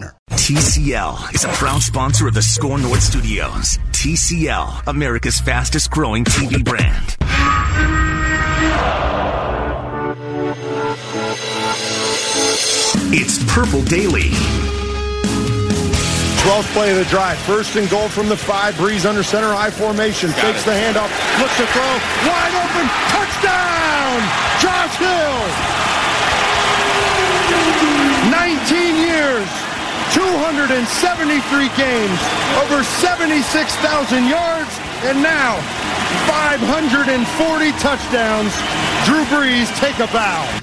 TCL is a proud sponsor of the Score North Studios. TCL, America's fastest growing TV brand. It's Purple Daily. 12th play of the drive. First and goal from the five. Brees under center I formation. Got Fakes it. the handoff. Looks to throw. Wide open. Touchdown! Josh Hill! 19 years. 273 games. Over 76,000 yards. And now 540 touchdowns. Drew Brees take a bow.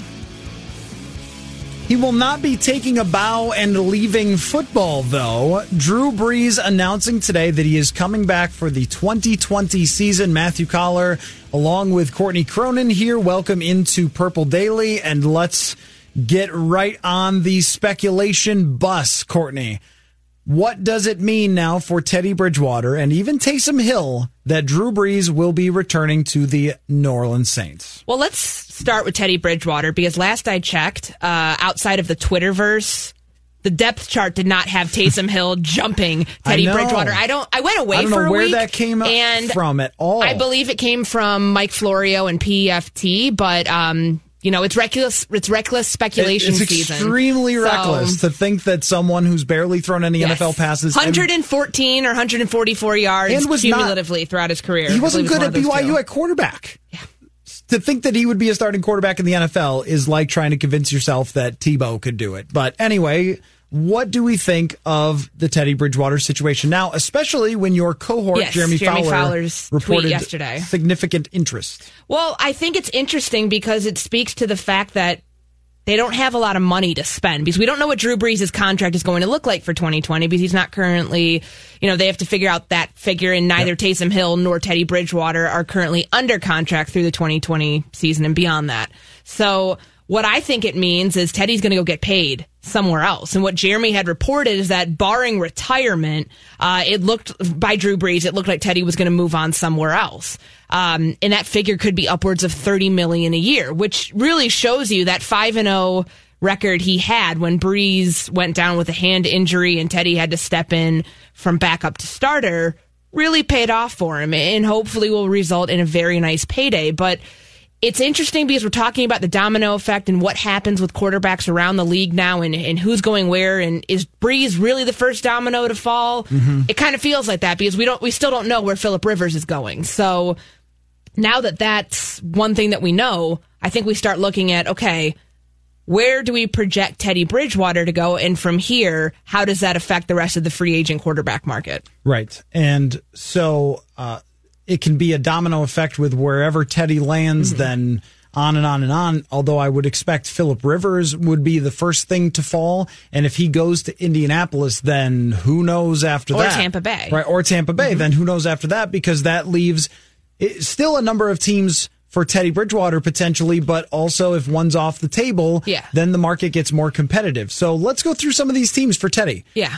He will not be taking a bow and leaving football, though. Drew Brees announcing today that he is coming back for the 2020 season. Matthew Coller, along with Courtney Cronin here, welcome into Purple Daily, and let's get right on the speculation bus, Courtney. What does it mean now for Teddy Bridgewater and even Taysom Hill that Drew Brees will be returning to the New Orleans Saints? Well, let's start with Teddy Bridgewater because last I checked, uh, outside of the Twitterverse, the depth chart did not have Taysom Hill jumping Teddy know. Bridgewater. I don't. I went away I don't for know a where week, that came and from at all. I believe it came from Mike Florio and PFT, but um, you know, it's reckless. It's reckless speculation It's season. extremely So- reckless to think that someone who's barely thrown any Yes. NFL passes. and 114 or 144 yards And was not- cumulatively throughout his career. he wasn't good at one of those BYU two. at quarterback. To think that he would be a starting quarterback in the NFL is like trying to convince yourself that Tebow could do it. But anyway, what do we think of the Teddy Bridgewater situation now, especially when your cohort Yes, Jeremy, Jeremy Fowler Fowler's reported yesterday. significant interest? Well, I think it's interesting because it speaks to the fact that they don't have a lot of money to spend because we don't know what Drew Brees' contract is going to look like for 2020 because he's not currently, you know, they have to figure out that figure and neither Taysom Hill nor Teddy Bridgewater are currently under contract through the 2020 season and beyond that. So what I think it means is Teddy's going to go get paid somewhere else. And what Jeremy had reported is that barring retirement, uh, it looked by Drew Brees, it looked like Teddy was going to move on somewhere else. Um, and that figure could be upwards of 30 million a year, which really shows you that 5 and 0 record he had when Brees went down with a hand injury and Teddy had to step in from backup to starter really paid off for him and hopefully will result in a very nice payday. But it's interesting because we're talking about the domino effect and what happens with quarterbacks around the league now and, and who's going where and is Brees really the first domino to fall? It kind of feels like that because we don't we still don't know where Philip Rivers is going. So now that that's one thing that we know, I think we start looking at okay, where do we project Teddy Bridgewater to go and from here, how does that affect the rest of the free agent quarterback market? Right. And so uh, it can be a domino effect with wherever Teddy lands, Mm-hmm. then on and on and on. Although I would expect Philip Rivers would be the first thing to fall. And if he goes to Indianapolis, then who knows after Or that? Or Tampa Bay. Mm-hmm. Right. Or Tampa Bay. Then who knows after that? Because that leaves it, still a number of teams for Teddy Bridgewater potentially, but also if one's off the table, Yeah. then the market gets more competitive. So let's go through some of these teams for Teddy Yeah.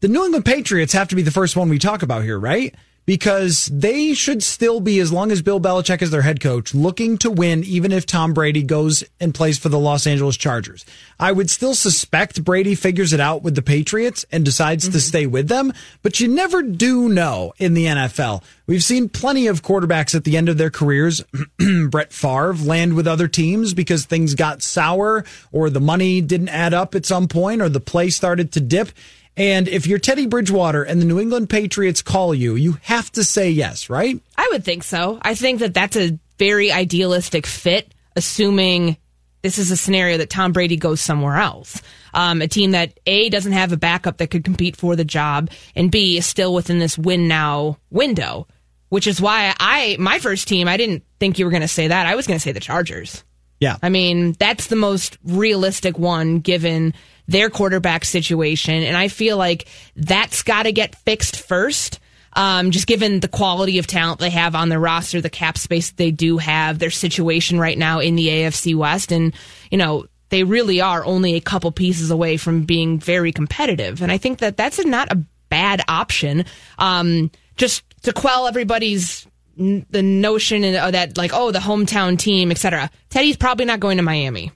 the New England Patriots have to be the first one we talk about here, right? Because they should still be, as long as Bill Belichick is their head coach, looking to win, even if Tom Brady goes and plays for the Los Angeles Chargers. I would still suspect Brady figures it out with the Patriots and decides to mm-hmm. stay with them, but you never do know in the NFL. We've seen plenty of quarterbacks at the end of their careers, Brett Favre, land with other teams because things got sour or the money didn't add up at some point or the play started to dip. And if you're Teddy Bridgewater and the New England Patriots call you, you have to say yes, right? I would think so. I think that that's a very idealistic fit, assuming this is a scenario that Tom Brady goes somewhere else. Um, a team that A doesn't have a backup that could compete for the job, and B is still within this win now window, which is why I my first team I didn't think you were going to say that. I was going to say the Chargers. Yeah. I mean, that's the most realistic one given their quarterback situation. And I feel like that's got to get fixed first. Um, just given the quality of talent they have on their roster, the cap space they do have, their situation right now in the AFC West. And, you know, they really are only a couple pieces away from being very competitive. And I think that that's a, not a bad option. Um, just to quell everybody's the notion that like oh the hometown team etc teddy's probably not going to miami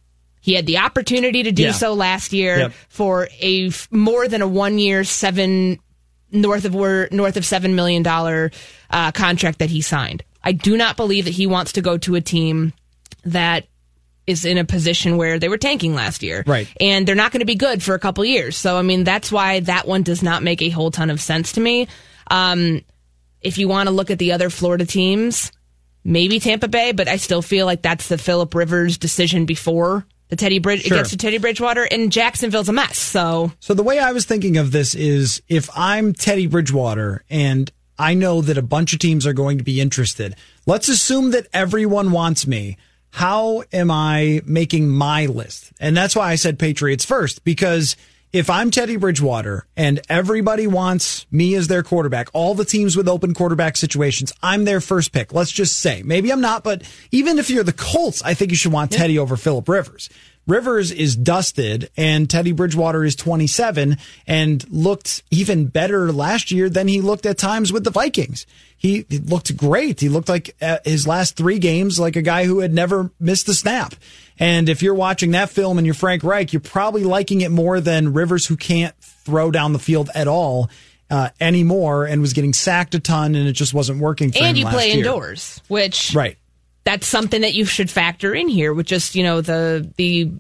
he had the opportunity to do Yeah. so last year Yep. for a f- more than a one year seven north of north of seven million dollar uh, contract that he signed. I do not believe that he wants to go to a team that is in a position where they were tanking last year, Right. And they're not going to be good for a couple years. So I mean that's why that one does not make a whole ton of sense to me. Um, if you want to look at the other Florida teams, maybe Tampa Bay, but I still feel like that's the Philip Rivers decision before the Teddy Bridge Sure. it gets to Teddy Bridgewater, and Jacksonville's a mess. So So the way I was thinking of this is if I'm Teddy Bridgewater and I know that a bunch of teams are going to be interested, let's assume that everyone wants me. How am I making my list? And that's why I said Patriots first, because if I'm Teddy Bridgewater and everybody wants me as their quarterback, all the teams with open quarterback situations, I'm their first pick. Let's just say. Maybe I'm not, but even if you're the Colts, I think you should want Teddy over Philip Rivers. Rivers is dusted and Teddy Bridgewater is 27 and looked even better last year than he looked at times with the Vikings. He, he looked great. He looked like uh, his last three games like a guy who had never missed a snap. And if you're watching that film and you're Frank Reich, you're probably liking it more than Rivers who can't throw down the field at all uh, anymore and was getting sacked a ton and it just wasn't working for him and you play year. indoors, which Right. that's something that you should factor in here with just you know the the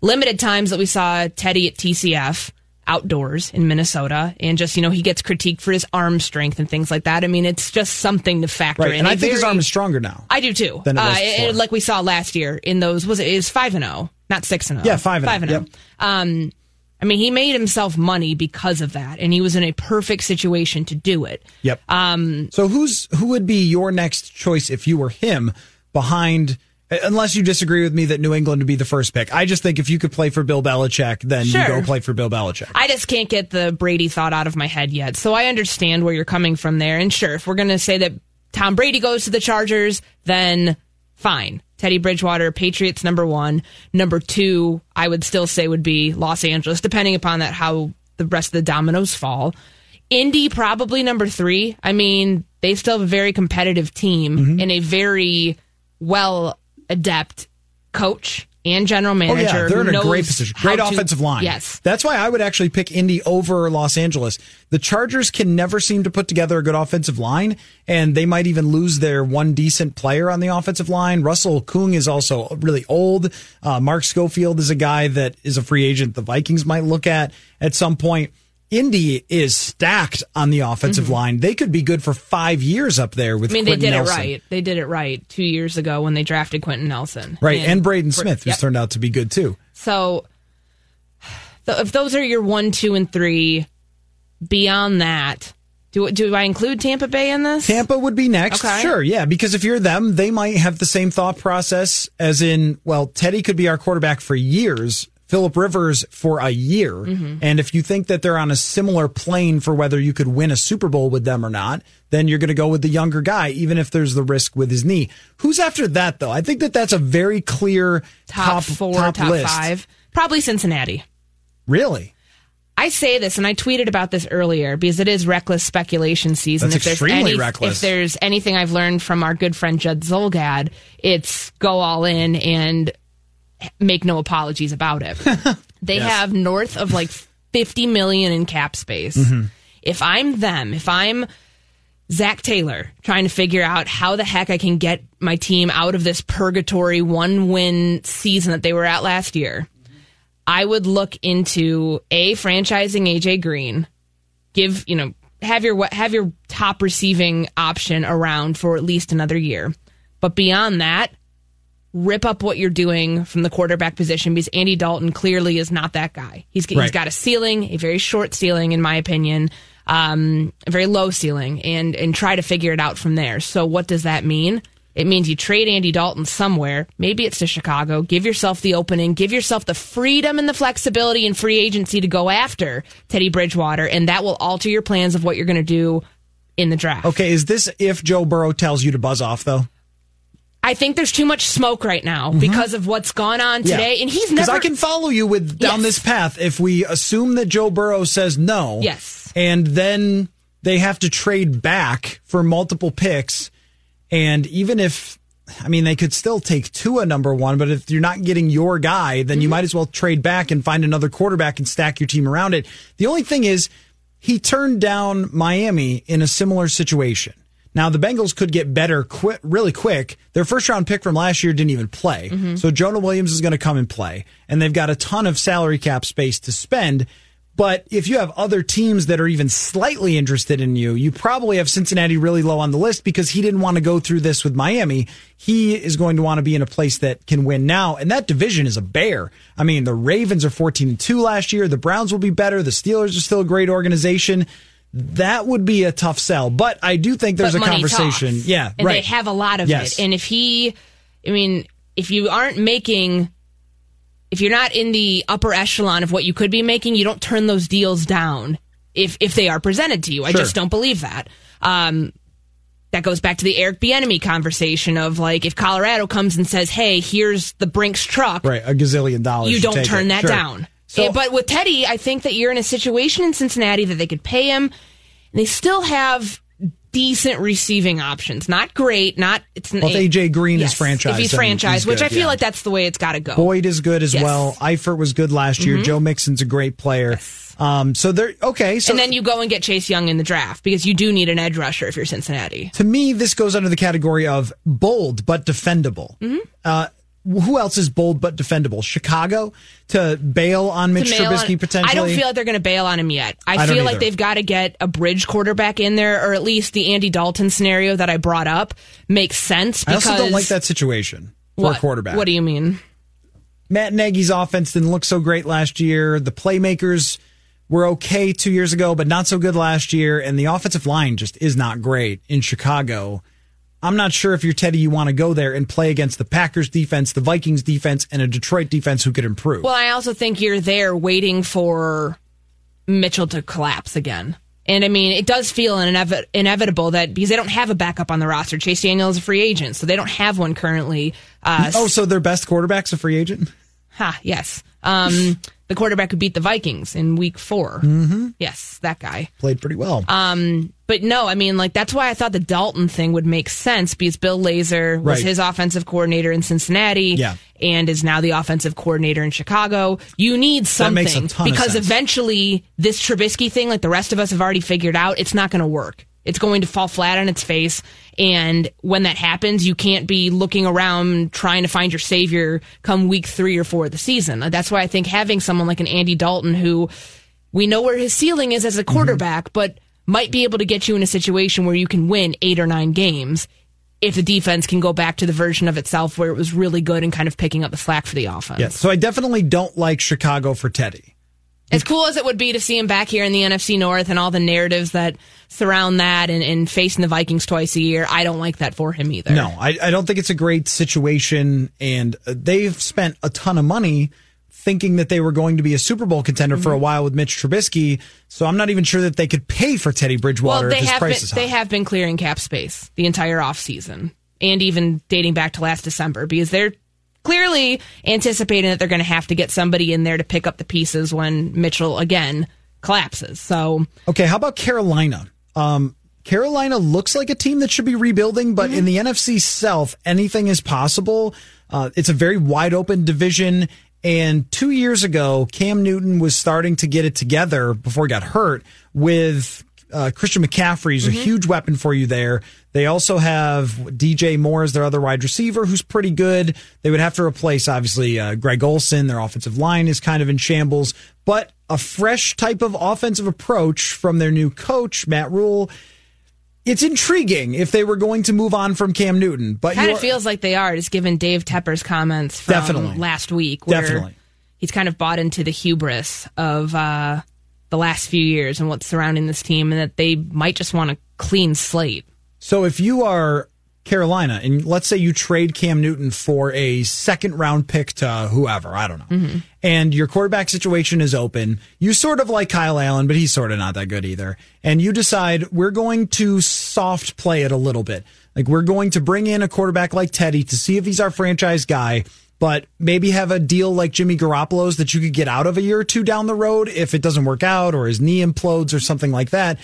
limited times that we saw Teddy at TCF outdoors in Minnesota, and just you know he gets critiqued for his arm strength and things like that. I mean, it's just something to factor Right. in. And I think his arm is stronger now. I do too. than it was Uh, and like we saw last year in those was it is five and zero, not six and zero. Yeah, five and oh, five and zero. yep. Um, I mean, he made himself money because of that, and he was in a perfect situation to do it. Yep. Um, So who's who would be your next choice if you were him behind? Unless you disagree with me that New England would be the first pick, I just think if you could play for Bill Belichick, then you go play for Bill Belichick. I just can't get the Brady thought out of my head yet. So I understand where you're coming from there. And sure, if we're going to say that Tom Brady goes to the Chargers, then fine. Teddy Bridgewater, Patriots number one. Number two, I would still say would be Los Angeles, depending upon that how the rest of the dominoes fall. Indy probably number three. I mean, they still have a very competitive team Mm-hmm. and a very well adept coach and general Oh manager. yeah, they're in a great position. Great to- offensive line. Yes. That's why I would actually pick Indy over Los Angeles. The Chargers can never seem to put together a good offensive line, and they might even lose their one decent player on the offensive line. Russell Okung is also really old. Uh, Mark Schofield is a guy that is a free agent the Vikings might look at at some point. Indy is stacked on the offensive line. They could be good for five years up there with Mm-hmm. I mean, they did Nelson. it right. They did it right two years ago when they drafted Quenton Nelson. Right, and, Braden Smith, who's yep. turned out to be good too. So, if those are your one, two, and three, beyond that, do do I include Tampa Bay in this? Tampa would be next. Okay. Sure, yeah, because if you're them, they might have the same thought process as in, well, Teddy could be our quarterback for years, Philip Rivers for a year. Mm-hmm. And if you think that they're on a similar plane for whether you could win a Super Bowl with them or not, then you're going to go with the younger guy, even if there's the risk with his knee. Who's after that, though? I think that that's a very clear top, top, four, top, top list. five, probably Cincinnati. Really? I say this, and I tweeted about this earlier because it is reckless speculation season. That's if there's any, reckless. If there's anything I've learned from our good friend Judd Zulgad, it's go all in and make no apologies about it. they have north of like 50 million in cap space. Mm-hmm. If I'm them, if I'm Zac Taylor trying to figure out how the heck I can get my team out of this purgatory one win season that they were at last year. I would look into a franchising AJ Green, give you know have your have your top receiving option around for at least another year, but beyond that, rip up what you're doing from the quarterback position because Andy Dalton clearly is not that guy. He's Right. he's got a ceiling, a very short ceiling in my opinion, um, a very low ceiling, and and try to figure it out from there. So what does that mean? It means you trade Andy Dalton somewhere. Maybe it's to Chicago. Give yourself the opening. Give yourself the freedom and the flexibility and free agency to go after Teddy Bridgewater, and that will alter your plans of what you're going to do in the draft. Okay, is this if Joe Burrow tells you to buzz off though? I think there's too much smoke right now because of what's gone on today, and he's never. because. I can follow you with down Yes. this path if we assume that Joe Burrow says no. Yes. and then they have to trade back for multiple picks, and even if. I mean, they could still take Tua number one, but if you're not getting your guy, then you Mm-hmm. might as well trade back and find another quarterback and stack your team around it. The only thing is, he turned down Miami in a similar situation. Now the Bengals could get better really quick. Their first round pick from last year didn't even play. Mm-hmm. So Jonah Williams is going to come and play and they've got a ton of salary cap space to spend. But if you have other teams that are even slightly interested in you, you probably have Cincinnati really low on the list because he didn't want to go through this with Miami. He is going to want to be in a place that can win now. And that division is a bear. I mean, the Ravens are 14 and 2 last year. The Browns will be better. The Steelers are still a great organization. That would be a tough sell. But I do think there's but a conversation. talks. Yeah, and right. they have a lot of Yes. it. And if he, I mean, if you aren't making, if you're not in the upper echelon of what you could be making, you don't turn those deals down if if they are presented to you. I Sure. just don't believe that. Um, that goes back to the Eric Bieniemy conversation of like if Colorado comes and says, "Hey, here's the Brinks truck," right, a gazillion dollars. you don't turn it. that Sure. down. So, Eh, but with Teddy, I think that you're in a situation in Cincinnati that they could pay him, and they still have decent receiving options. Not great, not it's Well, if AJ Green is Yes, franchised, If he's franchised, he's which good, I feel yeah. like that's the way it's got to go. Boyd is good as Yes. well. Eifert was good last year. Mhm. Joe Mixon's a great player. Um, so they're okay. So and then you go and get Chase Young in the draft because you do need an edge rusher if you're Cincinnati. to me, this goes under the category of bold but defendable. Mm-hmm. Uh, who else is bold but defendable? Chicago to bail on Mitch Trubisky on- potentially. I don't feel like they're going to bail on him yet. I, I feel like they've got to get a bridge quarterback in there, or at least the Andy Dalton scenario that I brought up makes sense. I also don't like that situation for what, a quarterback. What do you mean? Matt Nagy's offense didn't look so great last year. The playmakers were okay two years ago, but not so good last year. And the offensive line just is not great in Chicago. I'm not sure if you're Teddy, you want to go there and play against the Packers defense, the Vikings defense, and a Detroit defense who could improve. Well, I also think you're there waiting for Mitchell to collapse again. And I mean, it does feel inevi- inevitable that because they don't have a backup on the roster. Chase Daniel is a free agent, so they don't have one currently. Uh, oh, so their best quarterback's a free agent? ha, yes. Um, the quarterback who beat the Vikings in week 4 Mm-hmm. Yes, that guy. Played pretty well. Um, but no, I mean, like that's why I thought the Dalton thing would make sense because Bill Lazor was Right. his offensive coordinator in Cincinnati, Yeah. and is now the offensive coordinator in Chicago. You need something makes a ton of because eventually this Trubisky thing, like the rest of us have already figured out, it's not going to work. It's going to fall flat on its face. And when that happens, you can't be looking around trying to find your savior come week three or four of the season. That's why I think having someone like an Andy Dalton who we know where his ceiling is as a mm-hmm. quarterback, but might be able to get you in a situation where you can win eight or nine games if the defense can go back to the version of itself where it was really good and kind of picking up the slack for the offense. yeah. So I definitely don't like Chicago for Teddy. As cool as it would be to see him back here in the NFC North and all the narratives that surround that and, and facing the Vikings twice a year, I don't like that for him either. No, I, I don't think it's a great situation. And uh, they've spent a ton of money thinking that they were going to be a Super Bowl contender for a Mm-hmm. while with Mitch Trubisky. So I'm not even sure that they could pay for Teddy Bridgewater well, they if his have been, is high. they have been clearing cap space the entire offseason and even dating back to last December because they're clearly anticipating that they're going to have to get somebody in there to pick up the pieces when Mitchell again collapses. So Okay, how about Carolina? Um, Carolina looks like a team that should be rebuilding, but in the NFC South, anything is possible. Uh, it's a very wide open division. And two years ago, Cam Newton was starting to get it together before he got hurt with uh, Christian McCaffrey is Mm-hmm. a huge weapon for you there. They also have DJ Moore as their other wide receiver, who's pretty good. They would have to replace, obviously, uh, Greg Olsen. Their offensive line is kind of in shambles, but a fresh type of offensive approach from their new coach, Matt Rhule. It's intriguing if they were going to move on from Cam Newton, but Kind of feels like they are, just given Dave Tepper's comments from Definitely. last week. Where Definitely. He's kind of bought into the hubris of uh, the last few years and what's surrounding this team, and that they might just want a clean slate. So if you are Carolina and let's say you trade Cam Newton for a second round pick to whoever, I don't know, mm-hmm. and your quarterback situation is open, you sort of like Kyle Allen, but he's sort of not that good either. And you decide we're going to soft play it a little bit. Like we're going to bring in a quarterback like Teddy to see if he's our franchise guy. But maybe have a deal like Jimmy Garoppolo's that you could get out of a year or two down the road if it doesn't work out or his knee implodes or something like that.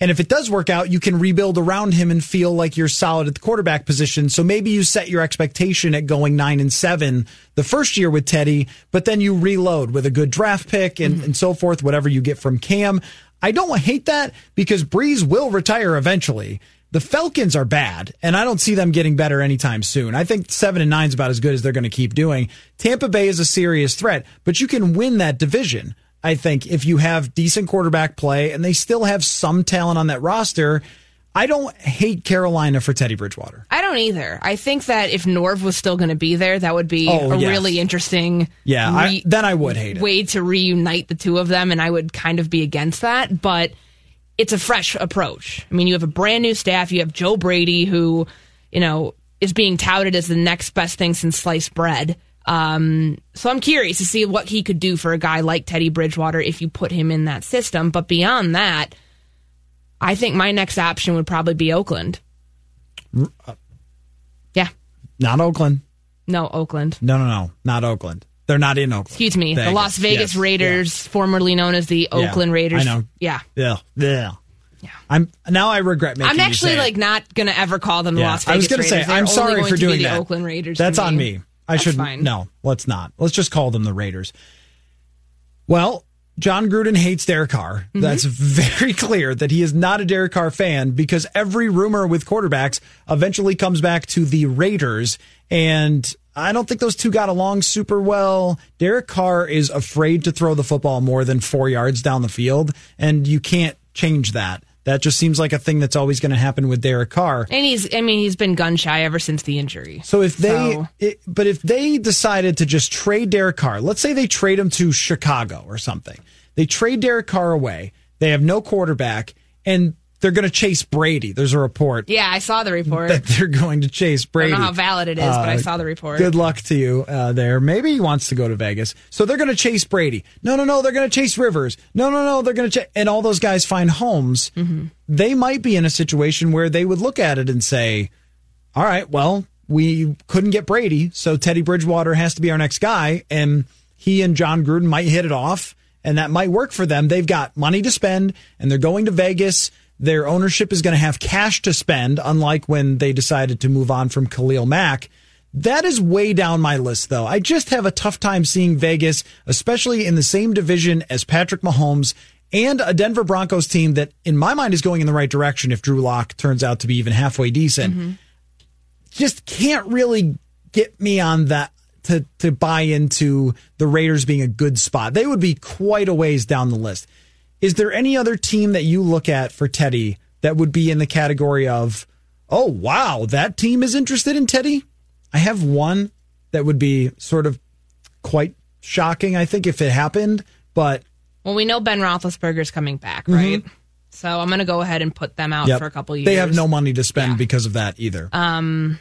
And if it does work out, you can rebuild around him and feel like you're solid at the quarterback position. So maybe you set your expectation at going nine and seven the first year with Teddy, but then you reload with a good draft pick and, mm-hmm. and so forth, whatever you get from Cam. I don't hate that because Brees will retire eventually. The Falcons are bad, and I don't see them getting better anytime soon. I think seven and nine is about as good as they're going to keep doing. Tampa Bay is a serious threat, but you can win that division. I think if you have decent quarterback play and they still have some talent on that roster, I don't hate Carolina for Teddy Bridgewater. I don't either. I think that if Norv was still going to be there, that would be Oh, a yes. really interesting Yeah, I, then I would hate it. way to reunite the two of them, and I would kind of be against that. But it's a fresh approach. I mean, you have a brand new staff. You have Joe Brady, who you know is being touted as the next best thing since sliced bread. Um, so I'm curious to see what he could do for a guy like Teddy Bridgewater if you put him in that system. But beyond that, I think my next option would probably be Oakland. Yeah, Not Oakland. no, Oakland. No, no, no. Not Oakland. They're not in Oakland. Excuse me, the Las Vegas Yes. Raiders, formerly known as the Yeah. Oakland Raiders. I know. Yeah. Yeah. Yeah. Yeah. I'm now I regret making I'm actually like not gonna ever call them the Yeah, Las Vegas I was going to Raiders. say They're I'm sorry for doing the that. Oakland Raiders. That's on me. I That's should fine. no. Let's not. Let's just call them the Raiders. Well, Jon Gruden hates Derek Carr. Mm-hmm. That's very clear that he is not a Derek Carr fan because every rumor with quarterbacks eventually comes back to the Raiders. And I don't think those two got along super well. Derek Carr is afraid to throw the football more than four yards down the field, and you can't change that. That just seems like a thing that's always going to happen with Derek Carr. And he's, I mean, he's been gun shy ever since the injury. So if they, So- it, but if they decided to just trade Derek Carr, let's say they trade him to Chicago or something, they trade Derek Carr away. They have no quarterback, and they're going to chase Brady. There's a report Yeah, I saw the report. that they're going to chase Brady. I don't know how valid it is, but I Uh, saw the report. Good luck to you uh, there. Maybe he wants to go to Vegas. So they're going to chase Brady. No, no, no. They're going to chase Rivers. No, no, no. They're going to chase. And all those guys find homes. Mm-hmm. They might be in a situation where they would look at it and say, all right, well, we couldn't get Brady. So Teddy Bridgewater has to be our next guy. And he and Jon Gruden might hit it off. And that might work for them. They've got money to spend and they're going to Vegas. Their ownership is going to have cash to spend, unlike when they decided to move on from Khalil Mack. That is way down my list, though. I just have a tough time seeing Vegas, especially in the same division as Patrick Mahomes and a Denver Broncos team that, in my mind, is going in the right direction if Drew Lock turns out to be even halfway decent. Mm-hmm. Just can't really get me on that to, to buy into the Raiders being a good spot. They would be quite a ways down the list. Is there any other team that you look at for Teddy that would be in the category of, oh, wow, that team is interested in Teddy? I have one that would be sort of quite shocking, I think, if it happened. But well, we know Ben Roethlisberger's coming back, right? So I'm going to go ahead and put them out Mm-hmm. yep, for a couple years. they have no money to spend Yeah. because of that either. Um,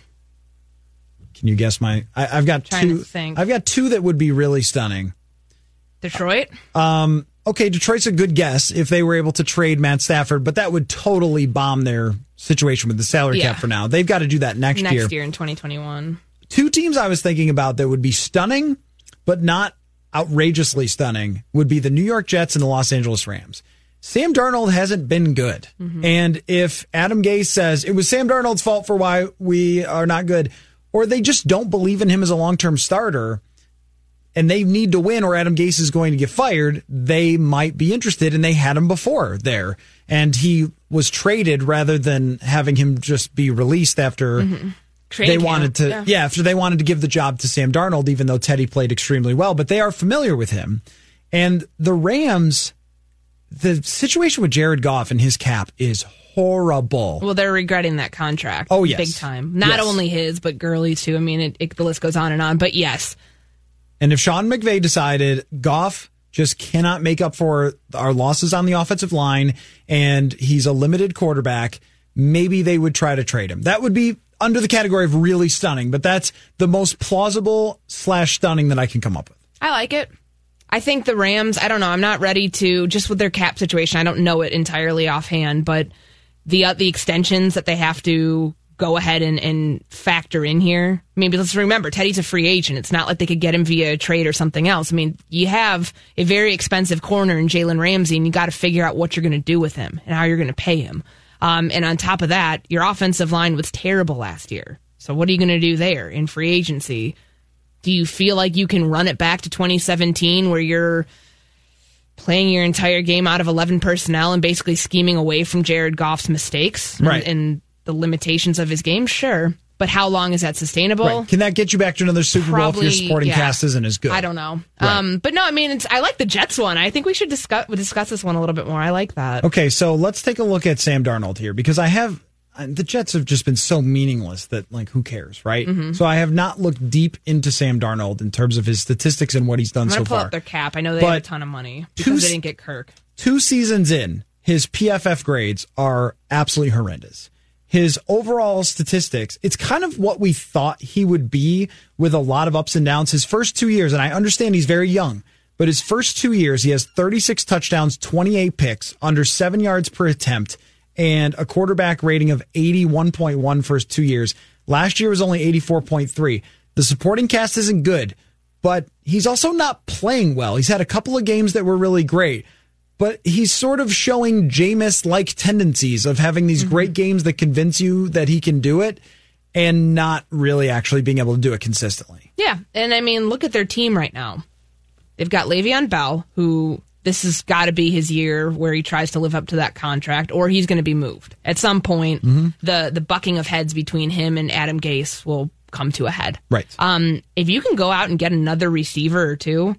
can you guess my? I, I've got two. think. I've got two that would be really stunning. Detroit. Okay, Detroit's a good guess if they were able to trade Matt Stafford, but that would totally bomb their situation with the salary Yeah. cap for now. They've got to do that next, next year. year in 2021. Two teams I was thinking about that would be stunning, but not outrageously stunning, would be the New York Jets and the Los Angeles Rams. Sam Darnold hasn't been good. Mm-hmm. And if Adam Gase says it was Sam Darnold's fault for why we are not good, or they just don't believe in him as a long term starter, and they need to win or Adam Gase is going to get fired, they might be interested and they had him before there. And he was traded rather than having him just be released after Mm-hmm. They camp, wanted to yeah. yeah. after they wanted to give the job to Sam Darnold even though Teddy played extremely well, but they are familiar with him. And the Rams the situation with Jared Goff and his cap is horrible. Well, they're regretting that contract. Oh, yes. big time. Not Yes. only his, but Gurley's too. I mean, it, it, the list goes on and on. But yes, And if Sean McVay decided Goff just cannot make up for our losses on the offensive line and he's a limited quarterback, maybe they would try to trade him. That would be under the category of really stunning, but that's the most plausible slash stunning that I can come up with. I like it. I think the Rams, I don't know, I'm not ready to, just with their cap situation, I don't know it entirely offhand, but the uh, the extensions that they have to go ahead and, and factor in here. I mean, let's remember, Teddy's a free agent. It's not like they could get him via a trade or something else. I mean, you have a very expensive corner in Jalen Ramsey, and you got to figure out what you're going to do with him and how you're going to pay him. Um, and on top of that, your offensive line was terrible last year. So what are you going to do there in free agency? Do you feel like you can run it back to 2017 where you're playing your entire game out of 11 personnel and basically scheming away from Jared Goff's mistakes Right. and, and the limitations of his game? Sure. But how long is that sustainable? Right. Can that get you back to another Super Bowl if your supporting yeah. cast isn't as good? I don't know. Right. Um, but no, I mean, it's, I like the Jets one. I think we should discuss discuss this one a little bit more. I like that. Okay, so let's take a look at Sam Darnold here because I have uh, the Jets have just been so meaningless that like who cares, right? Mm-hmm. So I have not looked deep into Sam Darnold in terms of his statistics and what he's done I'm so pull far. up their cap. I know they have a ton of money two because they didn't get Kirk. Two seasons in, his PFF grades are absolutely horrendous. His overall statistics, it's kind of what we thought he would be with a lot of ups and downs. His first two years, and I understand he's very young, but his first two years, he has 36 touchdowns, 28 picks, under seven yards per attempt, and a quarterback rating of 81.1 for his two years. Last year was only 84.3. The supporting cast isn't good, but he's also not playing well. He's had a couple of games that were really great but he's sort of showing Jameis like tendencies of having these great games that convince you that he can do it and not really actually being able to do it consistently. Yeah, and I mean, look at their team right now. They've got Le'Veon Bell, who this has got to be his year where he tries to live up to that contract, or he's going to be moved at some point. The the bucking of heads between him and Adam Gase will come to a head. Right. Um, if you can go out and get another receiver or two,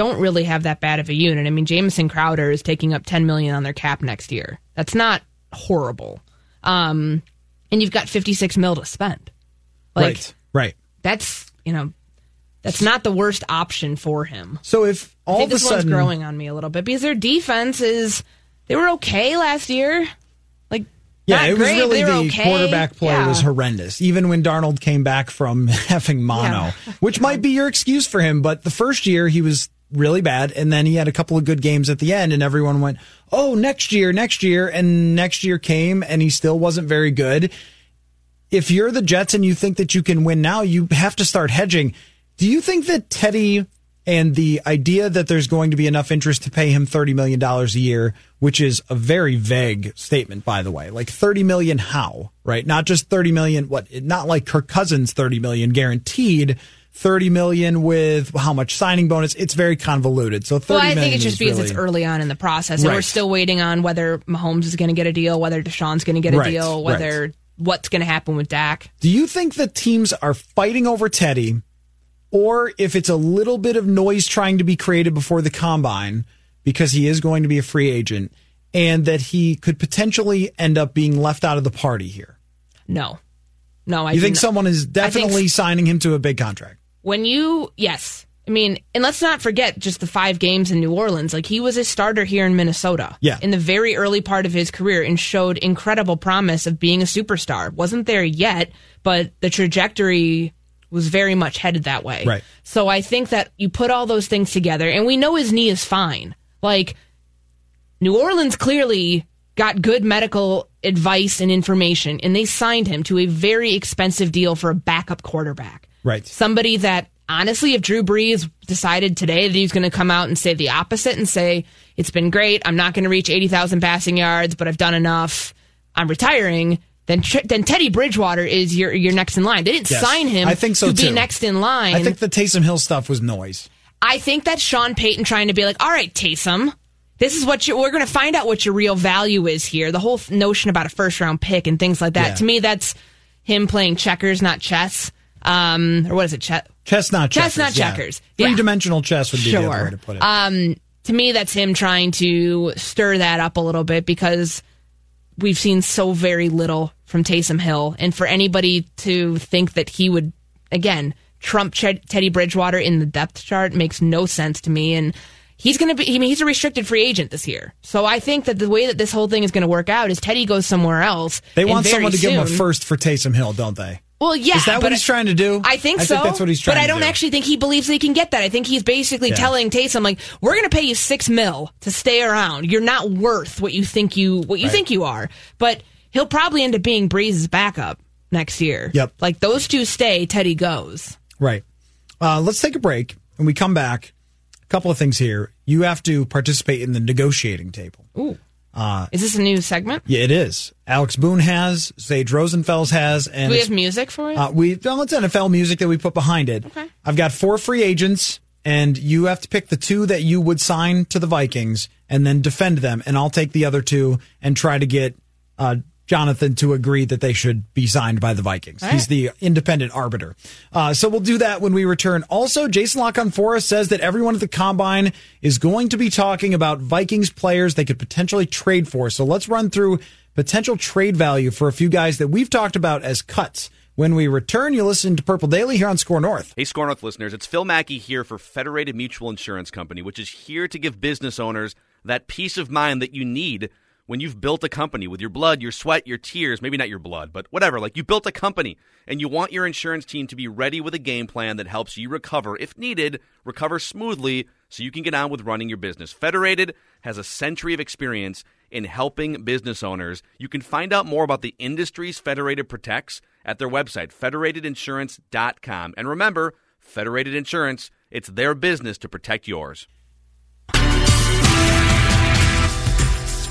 don't really have that bad of a unit. I mean, Jamison Crowder is taking up ten million on their cap next year. That's not horrible. Um, and you've got fifty six mil to spend. Like, right. Right. that's you know that's not the worst option for him. So if all of a sudden growing on me a little bit because their defense is they were okay last year. Like yeah, it was great, really the okay. quarterback play Yeah. was horrendous. Even when Darnold came back from having mono, Yeah. which might be your excuse for him, but the first year he was really bad and then he had a couple of good games at the end and everyone went, "Oh, next year, next year." And next year came and he still wasn't very good. If you're the Jets and you think that you can win now, you have to start hedging. Do you think that Teddy and the idea that there's going to be enough interest to pay him $30 million a year, which is a very vague statement, by the way, like 30 million how, right? Not just 30 million, what, not like Kirk Cousins 30 million guaranteed, 30 million with how much signing bonus. It's very convoluted. So 30 Well, I think it's just because really- it's early on in the process, and we're still waiting on whether Mahomes is going to get a deal, whether Deshaun's going to get a Right, deal, whether what's going to happen with Dak. Do you think that teams are fighting over Teddy, or if it's a little bit of noise trying to be created before the combine because he is going to be a free agent, and that he could potentially end up being left out of the party here? No, no. I You think not- someone is I think definitely signing him to a big contract? When you yes i mean and let's not forget just the five games in new orleans like he was a starter here in minnesota Yeah. in the very early part of his career and showed incredible promise of being a superstar wasn't there yet but the trajectory was very much headed that way Right. so i think that you put all those things together and we know his knee is fine like New Orleans clearly got good medical advice and information, and they signed him to a very expensive deal for a backup quarterback. Right. Somebody that, honestly, if Drew Brees decided today that he's going to come out and say the opposite and say, it's been great, I'm not going to reach 80,000 passing yards, but I've done enough, I'm retiring, then then Teddy Bridgewater is your your next in line. They didn't Yes. sign him I think so, to be next in line. I think the Taysom Hill stuff was noise. I think that's Sean Payton trying to be like, all right, Taysom, this is what you, we're going to find out what your real value is here. The whole notion about a first round pick and things like that. Yeah. To me, that's him playing checkers, not chess. Um, or what is it? Chess. Chestnut checkers. Chestnut checkers. Yeah. Three dimensional chess would be the other way to put it. Um, to me, that's him trying to stir that up a little bit because we've seen so very little from Taysom Hill, and for anybody to think that he would again trump Ched- Teddy Bridgewater in the depth chart makes no sense to me. And he's going to be, I mean, he's a restricted free agent this year. So I think that the way that this whole thing is going to work out is Teddy goes somewhere else. they want someone to give him a first for Taysom Hill, don't they? Well, yeah. Is that what he's trying to do? I think I so. think that's what he's trying But I don't do. actually think he believes that he can get that. I think he's basically Yeah. telling Taysom like, "We're going to pay you six mil to stay around. You're not worth what you think you what you Right. think you are." But he'll probably end up being Brees's backup next year. Yep. Like those two stay, Teddy goes. Right. Uh, let's take a break. When we come back, a couple of things here. You have to participate in the negotiating table. Ooh. Is this a new segment? Yeah, it is. Alex Boone has, Sage Rosenfels has, and Do we have music for it? Uh, we well, it's NFL music that we put behind it. Okay. I've got four free agents, and you have to pick the two that you would sign to the Vikings, and then defend them. And I'll take the other two and try to get uh, Jonathan to agree that they should be signed by the Vikings. He's the independent arbiter. Uh, so we'll do that when we return. Also, Jason Lockhart says that everyone at the combine is going to be talking about Vikings players they could potentially trade for. So let's run through potential trade value for a few guys that we've talked about as cuts. When we return, you listen to Purple Daily here on Score North. Hey, Score North listeners, it's Phil Mackey here for Federated Mutual Insurance Company, which is here to give business owners that peace of mind that you need when you've built a company with your blood, your sweat, your tears, maybe not your blood, but whatever. Like you built a company and you want your insurance team to be ready with a game plan that helps you recover, if needed, recover smoothly so you can get on with running your business. Federated has a century of experience in helping business owners. You can find out more about the industries Federated protects at their website, federatedinsurance.com. And remember, Federated Insurance, it's their business to protect yours.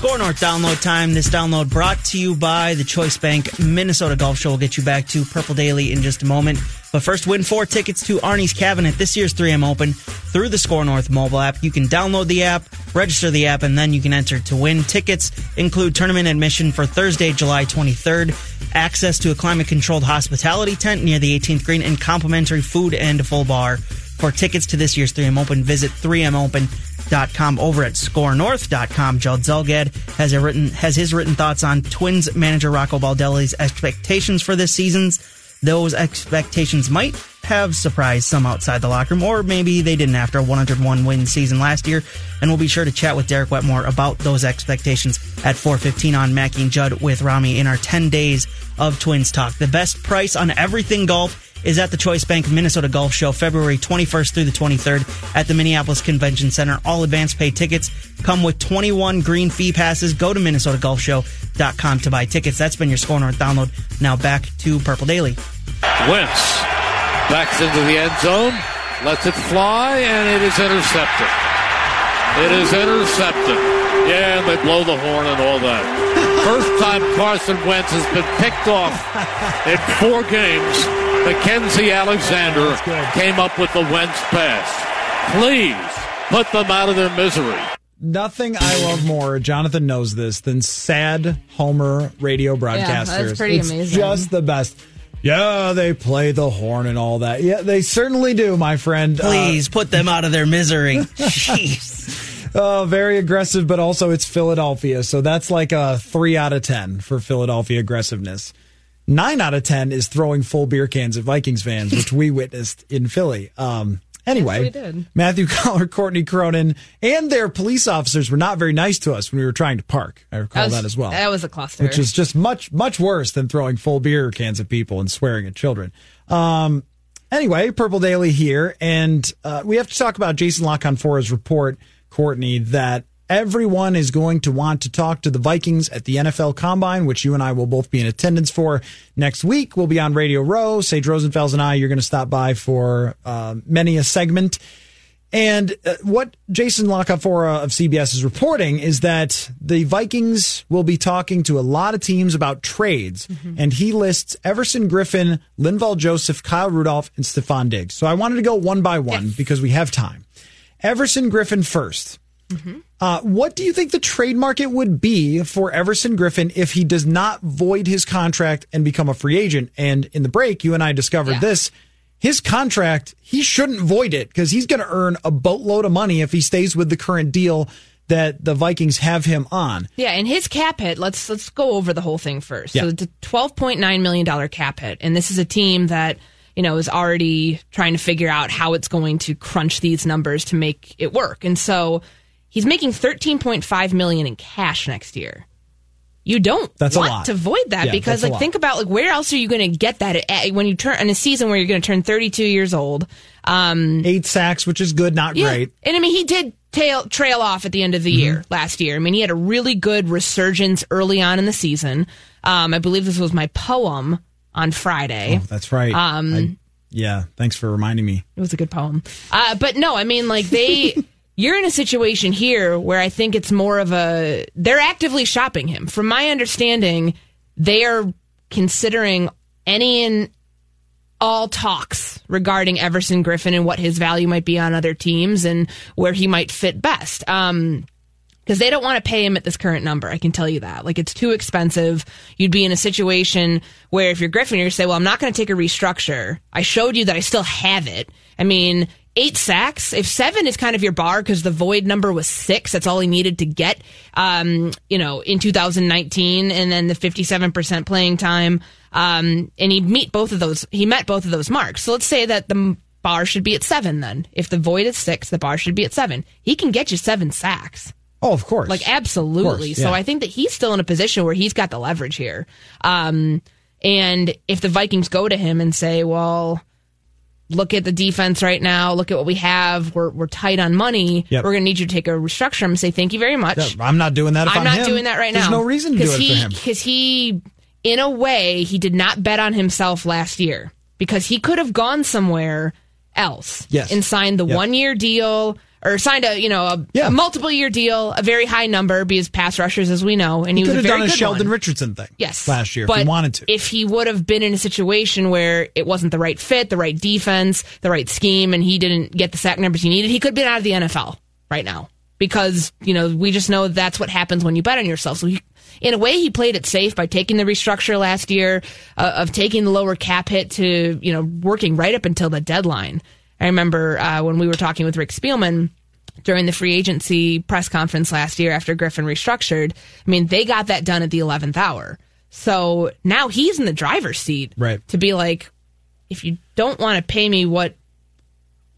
Score North download time. This download brought to you by the Choice Bank Minnesota Golf Show. We'll get you back to Purple Daily in just a moment. But first, win four tickets to Arnie's Cabin at this year's 3M Open through the Score North mobile app. You can download the app, register the app, and then you can enter to win. Tickets include tournament admission for Thursday, July 23rd, access to a climate controlled hospitality tent near the 18th green, and complimentary food and full bar. For tickets to this year's 3M Open, visit 3mopen.com over at scorenorth.com. Judd Zulgad has, a written, has his written thoughts on Twins manager Rocco Baldelli's expectations for this season's. Those expectations might have surprised some outside the locker room, or maybe they didn't after a 101 win season last year. And we'll be sure to chat with Derek Wetmore about those expectations at 4:15 on Mackey and Judd with Rami in our 10 days of Twins talk. The best price on everything golf is at the Choice Bank Minnesota Golf Show, February 21st through the 23rd at the Minneapolis Convention Center. All advance pay tickets come with 21 green fee passes. Go to minnesotagolfshow.com to buy tickets. That's been your Score North download. Now back to Purple Daily. Wentz backs into the end zone, lets it fly, and it is intercepted. It is intercepted. Yeah, and they blow the horn and all that. First time Carson Wentz has been picked off in four games. Mackenzie Alexander came up with the Wentz pass. Please put them out of their misery. Nothing I love more, Jonathan knows this, than sad Homer radio broadcasters. Yeah, that's pretty it's amazing. just the best. Yeah, they play the horn and all that. Yeah, they certainly do, my friend. Uh, Please put them out of their misery. Jeez. Uh, very aggressive, but also it's Philadelphia. So that's like a three out of 10 for Philadelphia aggressiveness. Nine out of 10 is throwing full beer cans at Vikings fans, which we witnessed in Philly. Um, anyway, Yes. Matthew Coller, Courtney Cronin, and their police officers were not very nice to us when we were trying to park. I recall was- that as well. That was a cluster. Which is just much, much worse than throwing full beer cans at people and swearing at children. Um, anyway, Purple Daily here, and uh, we have to talk about Jason Lockhart report, Courtney, that everyone is going to want to talk to the Vikings at the NFL Combine, which you and I will both be in attendance for next week. We'll be on Radio Row. Sage Rosenfels and I, you're going to stop by for uh, many a segment. And uh, what Jason La Canfora of CBS is reporting is that the Vikings will be talking to a lot of teams about trades. And he lists Everson Griffen, Linval Joseph, Kyle Rudolph, and Stefon Diggs. So I wanted to go one by one because we have time. Everson Griffen 1st Uh, what do you think the trade market would be for Everson Griffen if he does not void his contract and become a free agent? And in the break, you and I discovered Yeah. this. His contract, he shouldn't void it because he's going to earn a boatload of money if he stays with the current deal that the Vikings have him on. Yeah, and his cap hit. Let's let's go over the whole thing first. Yeah. So it's a twelve point nine million dollar cap hit, and this is a team that you know is already trying to figure out how it's going to crunch these numbers to make it work. And so he's making thirteen point five million in cash next year. You don't That's a want lot. to void that Yeah, because like think about like where else are you going to get that at, when you turn in a season where you're going to turn 32 years old. Um, Eight sacks, which is good, not yeah. great. And I mean, he did tail, trail off at the end of the year last year. I mean, he had a really good resurgence early on in the season. Um, I believe this was my poem on Friday. Oh, that's right. Um, I- yeah, thanks for reminding me. It was a good poem. Uh, but no, I mean, like they, you're in a situation here where I think it's more of a, they're actively shopping him. From my understanding, they are considering any and all talks regarding Everson Griffen and what his value might be on other teams and where he might fit best. Um, because they don't want to pay him at this current number. I can tell you that. Like it's too expensive. You'd be in a situation where if you're Griffin, you're say, "Well, I'm not going to take a restructure. I showed you that I still have it." I mean, eight sacks. If seven is kind of your bar because the void number was six, that's all he needed to get. Um, you know, in 2019, and then the 57 percent playing time. Um, and he meet both of those. He met both of those marks. So let's say that the bar should be at seven. Then, if the void is six, the bar should be at seven. He can get you seven sacks. Oh, of course. Like absolutely. Course, So. I think that he's still in a position where he's got the leverage here. Um, and if the Vikings go to him and say, "Well, look at the defense right now. Look at what we have. We're we're tight on money. Yep. We're going to need you to take a restructure." I'm say, "Thank you very much." Yeah, I'm not doing that I'm I'm not him. doing that right There's now. no reason to do it he, for him. Because he, in a way, he did not bet on himself last year because he could have gone somewhere else Yes. and signed the Yep. one year deal or signed a you know a, Yeah. multiple year deal, a very high number because pass rushers, as we know, and he, He was could a have very done a Sheldon one. Richardson thing. Yes, last year but if he wanted to. If he would have been in a situation where it wasn't the right fit, the right defense, the right scheme, and he didn't get the sack numbers he needed, he could have been out of the NFL right now because you know we just know that's what happens when you bet on yourself. So he, in a way, he played it safe by taking the restructure last year uh, of taking the lower cap hit to you know working right up until the deadline. I remember uh, when we were talking with Rick Spielman during the free agency press conference last year after Griffen restructured. I mean, they got that done at the 11th hour. So now he's in the driver's seat Right. to be like, if you don't want to pay me what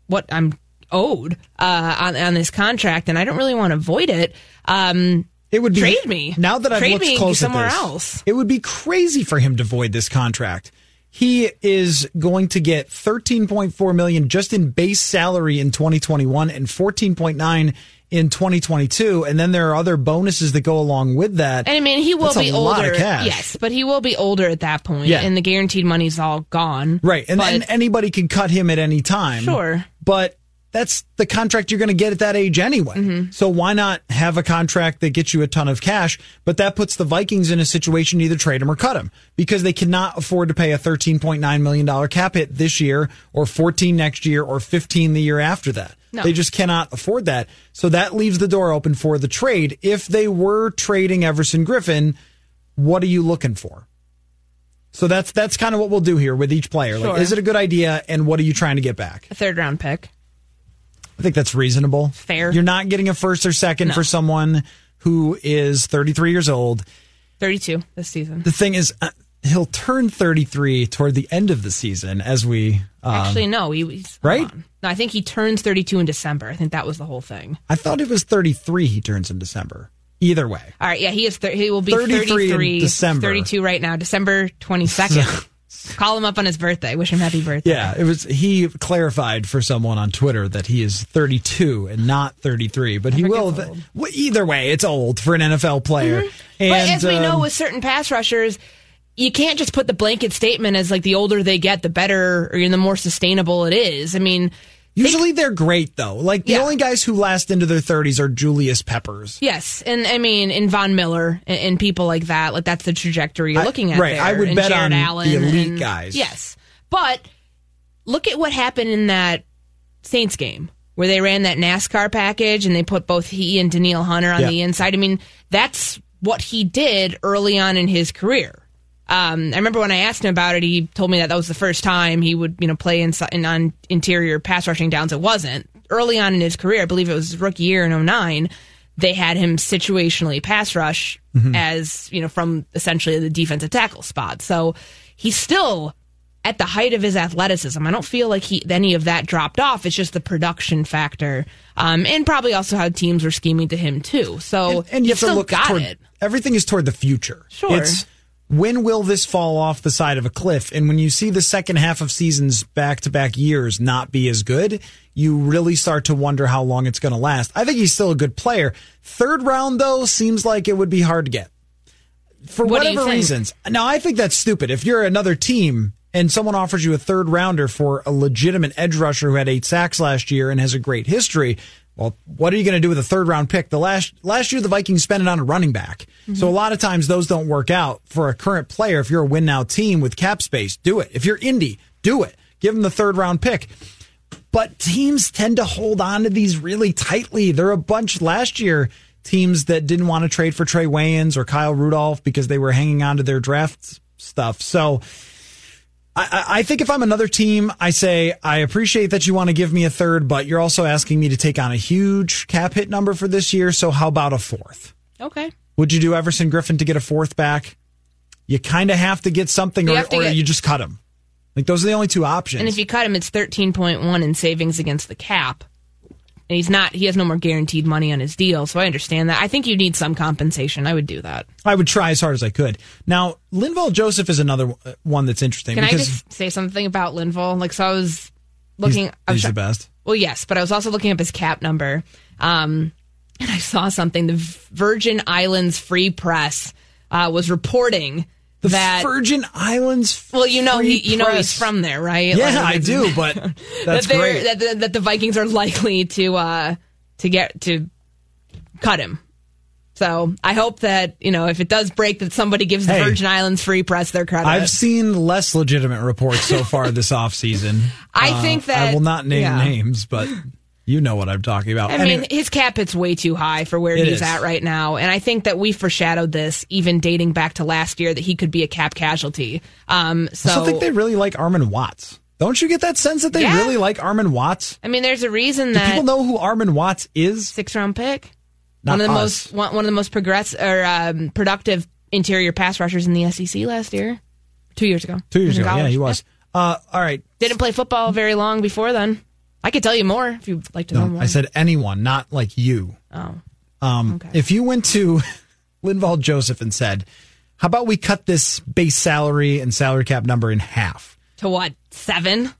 what I'm owed uh, on, on this contract, and I don't really want to void it, um, It would be trade me. now that I've Trade looked me close somewhere at this, else. It would be crazy for him to void this contract. He is going to get 13.4 million just in base salary in 2021 and 14.9 in 2022, and then there are other bonuses that go along with that. And I mean, he will That's a be lot of older. cash. Yes, but he will be older at that point, Yeah. and the guaranteed money's all gone. Right. And, and anybody can cut him at any time. Sure. But that's the contract you're going to get at that age anyway. Mm-hmm. So why not have a contract that gets you a ton of cash? But that puts the Vikings in a situation to either trade him or cut him because they cannot afford to pay a $13.9 million cap hit this year or 14 next year or 15 the year after that. No. They just cannot afford that. So that leaves the door open for the trade. If they were trading Everson Griffen, what are you looking for? So that's that's kind of what we'll do here with each player. Like, is it a good idea, and what are you trying to get back? a third round pick. I think that's reasonable. Fair. You're not getting a first or second No. for someone who is 33 years old. 32 this season. The thing is, uh, he'll turn 33 toward the end of the season, as we. Um, Actually, no. He, he's, right? No, I think he turns 32 in December. I think that was the whole thing. I thought it was 33. He turns in December. Either way, All right, yeah, he is. Thir- he will be 33 in 33, December. 32 right now, December 22nd. Call him up on his birthday. Wish him happy birthday. yeah, it was. He clarified for someone on Twitter that he is 32 and not 33, but he will. well, either way, it's old for an NFL player. And, Mm-hmm. but as we know um, with certain pass rushers, you can't just put the blanket statement as like the older they get, the better or the more sustainable it is. I mean, Usually they're great though. Like the Yeah. only guys who last into their 30s are Julius Peppers. Yes, and I mean, in Von Miller and, and people like that, like that's the trajectory you're looking at. right, there. I would and bet Jared on Allen the elite and- guys. Yes, but look at what happened in that Saints game where they ran that NASCAR package and they put both he and Danielle Hunter on Yeah. the inside. I mean, that's what he did early on in his career. Um, I remember when I asked him about it, he told me that that was the first time he would, you know, play in, in on interior pass rushing downs. It wasn't early on in his career. I believe it was his rookie year in 09. They had him situationally pass rush as you know from essentially the defensive tackle spot. So he's still at the height of his athleticism. I don't feel like he any of that dropped off. It's just the production factor, um, and probably also how teams were scheming to him too. So and, and you have to look got toward it. everything is toward the future. Sure. It's when will this fall off the side of a cliff? And when you see the second half of seasons back to back years not be as good, you really start to wonder how long it's going to last. I think he's still a good player. Third round though seems like it would be hard to get for What whatever reasons. Now I think that's stupid. If you're another team and someone offers you a third rounder for a legitimate edge rusher who had eight sacks last year and has a great history, well, what are you going to do with a third round pick? The last last year the Vikings spent it on a running back. Mm-hmm. So a lot of times those don't work out for a current player. If you're a win now team with cap space, do it. If you're Indy, do it. Give them the third round pick. But teams tend to hold on to these really tightly. There are a bunch last year teams that didn't want to trade for Trae Waynes or Kyle Rudolph because they were hanging on to their draft stuff. So I, I think if I'm another team, I say I appreciate that you want to give me a third, but you're also asking me to take on a huge cap hit number for this year. So how about a fourth? Okay. Would you do Everson Griffen to get a fourth back? You kind of have to get something, You or, or get- you just cut him. Like those are the only two options. And if you cut him, it's thirteen point one in savings against the cap. He's not. He has no more guaranteed money on his deal. So I understand that. I think you need some compensation. I would do that. I would try as hard as I could. Now, Linval Joseph is another one that's interesting Can I just say something about linval Like, so I was looking. he's, I was he's the best. Well, yes, but I was also looking up his cap number. Um, and I saw something. The Virgin Islands Free Press uh, was reporting The that. Virgin Islands. well, you know, he, you know, he's from there, right? Yeah, Like, I do, but that's that, great. that, that, that the Vikings are likely to uh, to get to cut him. So I hope that you know if it does break, that somebody gives the Hey. Virgin Islands Free Press their credit. I've seen less legitimate reports so far this offseason. I Uh, think that- I will not name yeah. names, but you know what I'm talking about. I Anyway, mean, his cap hit's way too high for where It he's is. at right now, and I think that we foreshadowed this even dating back to last year that he could be a cap casualty. Um, so I think they really like Armon Watts. Don't you get that sense that they Yeah. really like Armon Watts? I mean, there's a reason Do that people know who Armon Watts is? six round pick, Not one of the us. most one, one of the most progress or um, productive interior pass rushers in the SEC last year, two years ago. Two years ago, yeah, he was. Uh, all right. Didn't play football very long before then. I could tell you more if you'd like to know more. I said anyone, not like you. oh, Um, Okay. If you went to Linval Joseph and said, "How about we cut this base salary and salary cap number in half?" to what seven?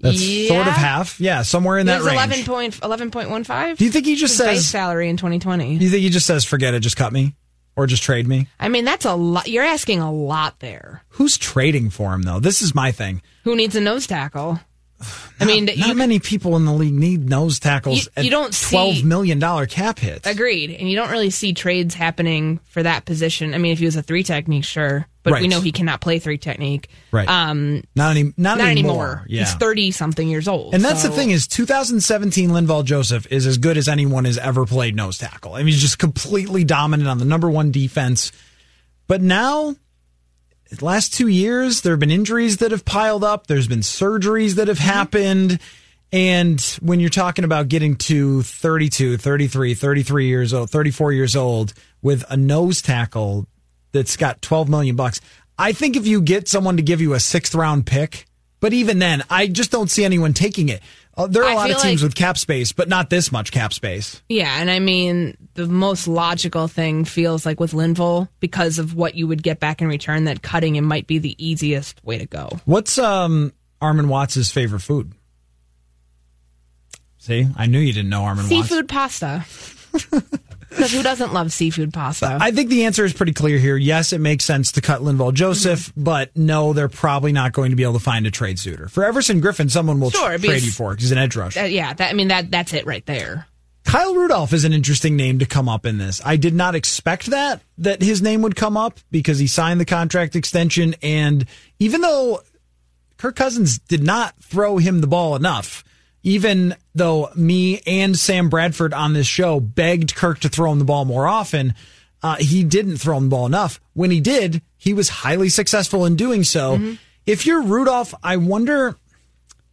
That's Yeah. sort of half, yeah, somewhere in that range. eleven point eleven point one five. Do you think he just His base says? salary in 2020? Do you think he just says, "Forget it, just cut me," or just trade me? I mean, that's a lot. You're asking a lot there. Who's trading for him though? This is my thing. Who needs a nose tackle? I mean, Not you many people in the league need nose tackles. You- you at don't see- twelve million dollar cap hits. agreed, and you don't really see trades happening for that position. I mean, if he was a three technique, sure, but we know he cannot play three technique. Right. Um, Not any. Not, not anymore. anymore. Yeah. He's thirty something years old, And that's so- the thing is 2017 Linval Joseph is as good as anyone has ever played nose tackle. I mean, he's just completely dominant on the number one defense. But now, the last two years, there have been injuries that have piled up. There's been surgeries that have happened. And when you're talking about getting to 32, 33, 33 years old, 34 years old with a nose tackle that's got 12 million bucks, I think if you get someone to give you a sixth round pick, but even then, I just don't see anyone taking it. Uh, there are a I lot of teams like- with cap space, but not this much cap space. Yeah, and I mean the most logical thing feels like with Linval because of what you would get back in return. That cutting him might be the easiest way to go. What's um Armon Watts' favorite food? See, I knew you didn't know Armon Watts. Seafood pasta. Because who doesn't love seafood pasta? I think the answer is pretty clear here. Yes, it makes sense to cut Linval Joseph, Mm-hmm. but no, they're probably not going to be able to find a trade suitor. For Everson Griffen, someone will Sure, trade you for because he's an edge rusher. Uh, yeah, that, I mean that that's it right there. Kyle Rudolph is an interesting name to come up in this. I did not expect that that his name would come up because he signed the contract extension and even though Kirk Cousins did not throw him the ball enough, even though me and Sam Bradford on this show begged Kirk to throw him the ball more often, uh, he didn't throw him the ball enough. When he did, he was highly successful in doing so. If you're Rudolph, I wonder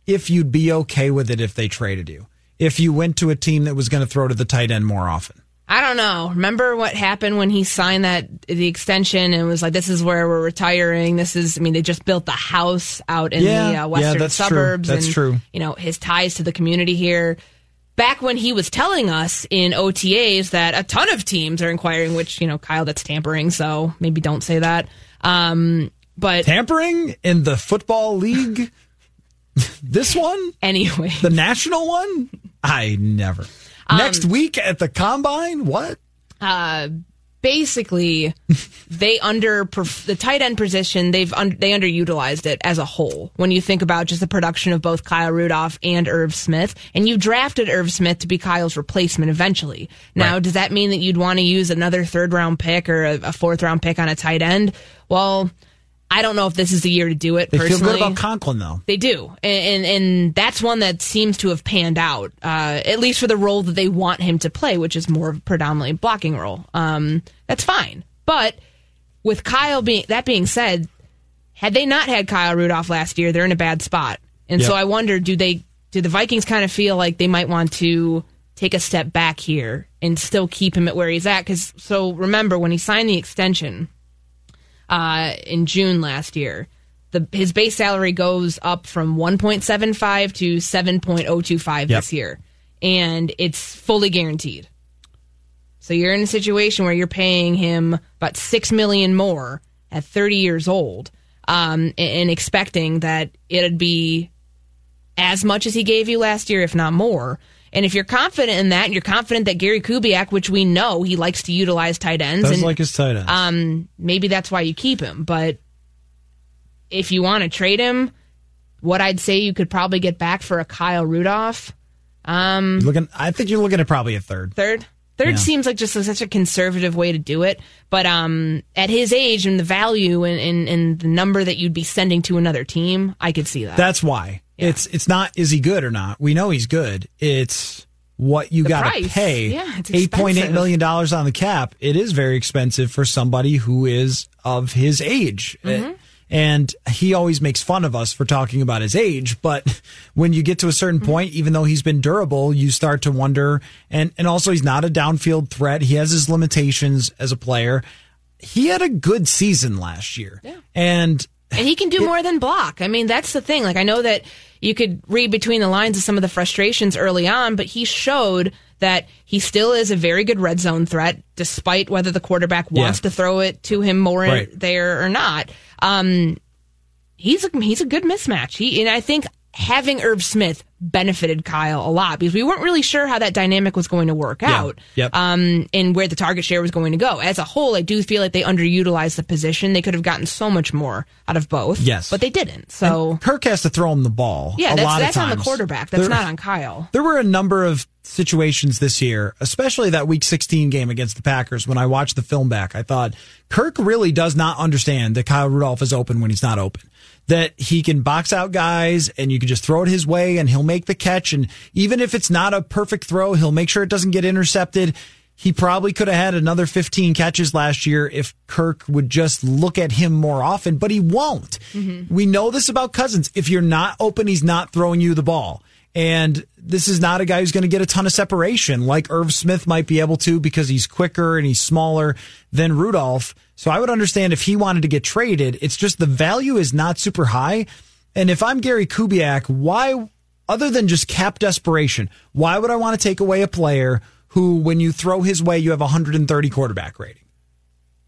if you'd be okay with it if they traded you. If you went to a team that was going to throw to the tight end more often. I don't know. Remember what happened when he signed that the extension and was like, "This is where we're retiring." This is, I mean, they just built the house out in Yeah, the uh, yeah, western that's true. suburbs. That's and, true. You know his ties to the community here. Back when he was telling us in OTAs that a ton of teams are inquiring, which you know, Kyle, that's tampering. So maybe don't say that. Um, but Tampering in the football league? this one? anyway, The national one? I never. Next week at the combine? What? uh, basically they under the tight end position they've un, they underutilized it as a whole when you think about just the production of both Kyle Rudolph and Irv Smith and you drafted Irv Smith to be Kyle's replacement eventually now Right. does that mean that you'd want to use another third round pick or a, a fourth round pick on a tight end well I don't know if this is the year to do it They feel personally good about Conklin, though. they do, and, and and that's one that seems to have panned out, uh, at least for the role that they want him to play, which is more of a predominantly blocking role. Um, that's fine, but with Kyle being that being said, had they not had Kyle Rudolph last year, they're in a bad spot, and so I wonder, do they do the Vikings kind of feel like they might want to take a step back here and still keep him at where he's at? Because so remember when he signed the extension uh, in June last year. The, his base salary goes up from 1.75 to 7.025 this year, and it's fully guaranteed. So you're in a situation where you're paying him about six million more at 30 years old, um, and, and expecting that it'd be as much as he gave you last year, if not more. And if you're confident in that, and you're confident that Gary Kubiak, which we know he likes to utilize tight ends, Does and like his tight end. um, maybe that's why you keep him. But if you want to trade him, what I'd say you could probably get back for a Kyle Rudolph, um, looking, I think you're looking at probably a third. third. Third Yeah. seems like just a, such a conservative way to do it. But um, at his age and the value and, and, and the number that you'd be sending to another team, I could see that. That's why. It's it's not is he good or not? We know he's good. It's what you got to pay. Yeah, it's eight point eight dollars on the cap. It is very expensive for somebody who is of his age. Mm-hmm. Uh, And he always makes fun of us for talking about his age, but when you get to a certain Mm-hmm. point, even though he's been durable, you start to wonder. And and also, he's not a downfield threat. He has his limitations as a player. He had a good season last year, and and he can do more than block. I mean, that's the thing. Like, I know that you could read between the lines of some of the frustrations early on, but he showed that he still is a very good red zone threat, despite whether the quarterback wants Yeah. to throw it to him more in- Right. there or not. Um, he's a, he's a good mismatch. He and I think having Irv Smith benefited Kyle a lot because we weren't really sure how that dynamic was going to work out. Yep. Um, and where the target share was going to go. As a whole, I do feel like they underutilized the position. They could have gotten so much more out of both. Yes. but they didn't. So Kirk has to throw him the ball. yeah, a that's lot that's on the quarterback. That's There- not on Kyle. There were a number of situations this year, especially that week 16 game against the Packers. When I watched the film back, I thought Kirk really does not understand that Kyle Rudolph is open when he's not open. That he can box out guys and you can just throw it his way and he'll make the catch. And even if it's not a perfect throw, he'll make sure it doesn't get intercepted. He probably could have had another 15 catches last year if Kirk would just look at him more often, but he won't. Mm-hmm. We know this about Cousins. If you're not open, he's not throwing you the ball. And this is not a guy who's going to get a ton of separation like Irv Smith might be able to because he's quicker and he's smaller than Rudolph. So I would understand if he wanted to get traded. It's just the value is not super high. And if I'm Gary Kubiak, why, other than just cap desperation, why would I want to take away a player who, when you throw his way, you have 130 quarterback rating?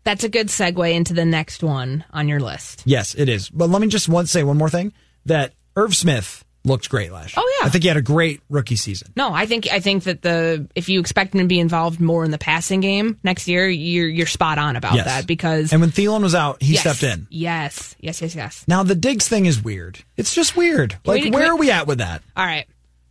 That's a good segue into the next one on your list. Yes, it is. But let me just one, say one more thing that Irv Smith looked great last year. Oh, yeah. I think he had a great rookie season. No, I think I think that the if you expect him to be involved more in the passing game next year, you're you're spot on about Yes. that because And when Thielen was out, he Yes. stepped in. Yes, yes, yes, yes. Now the Diggs thing is weird. It's just weird. we- Like can where we- are we at with that? All right.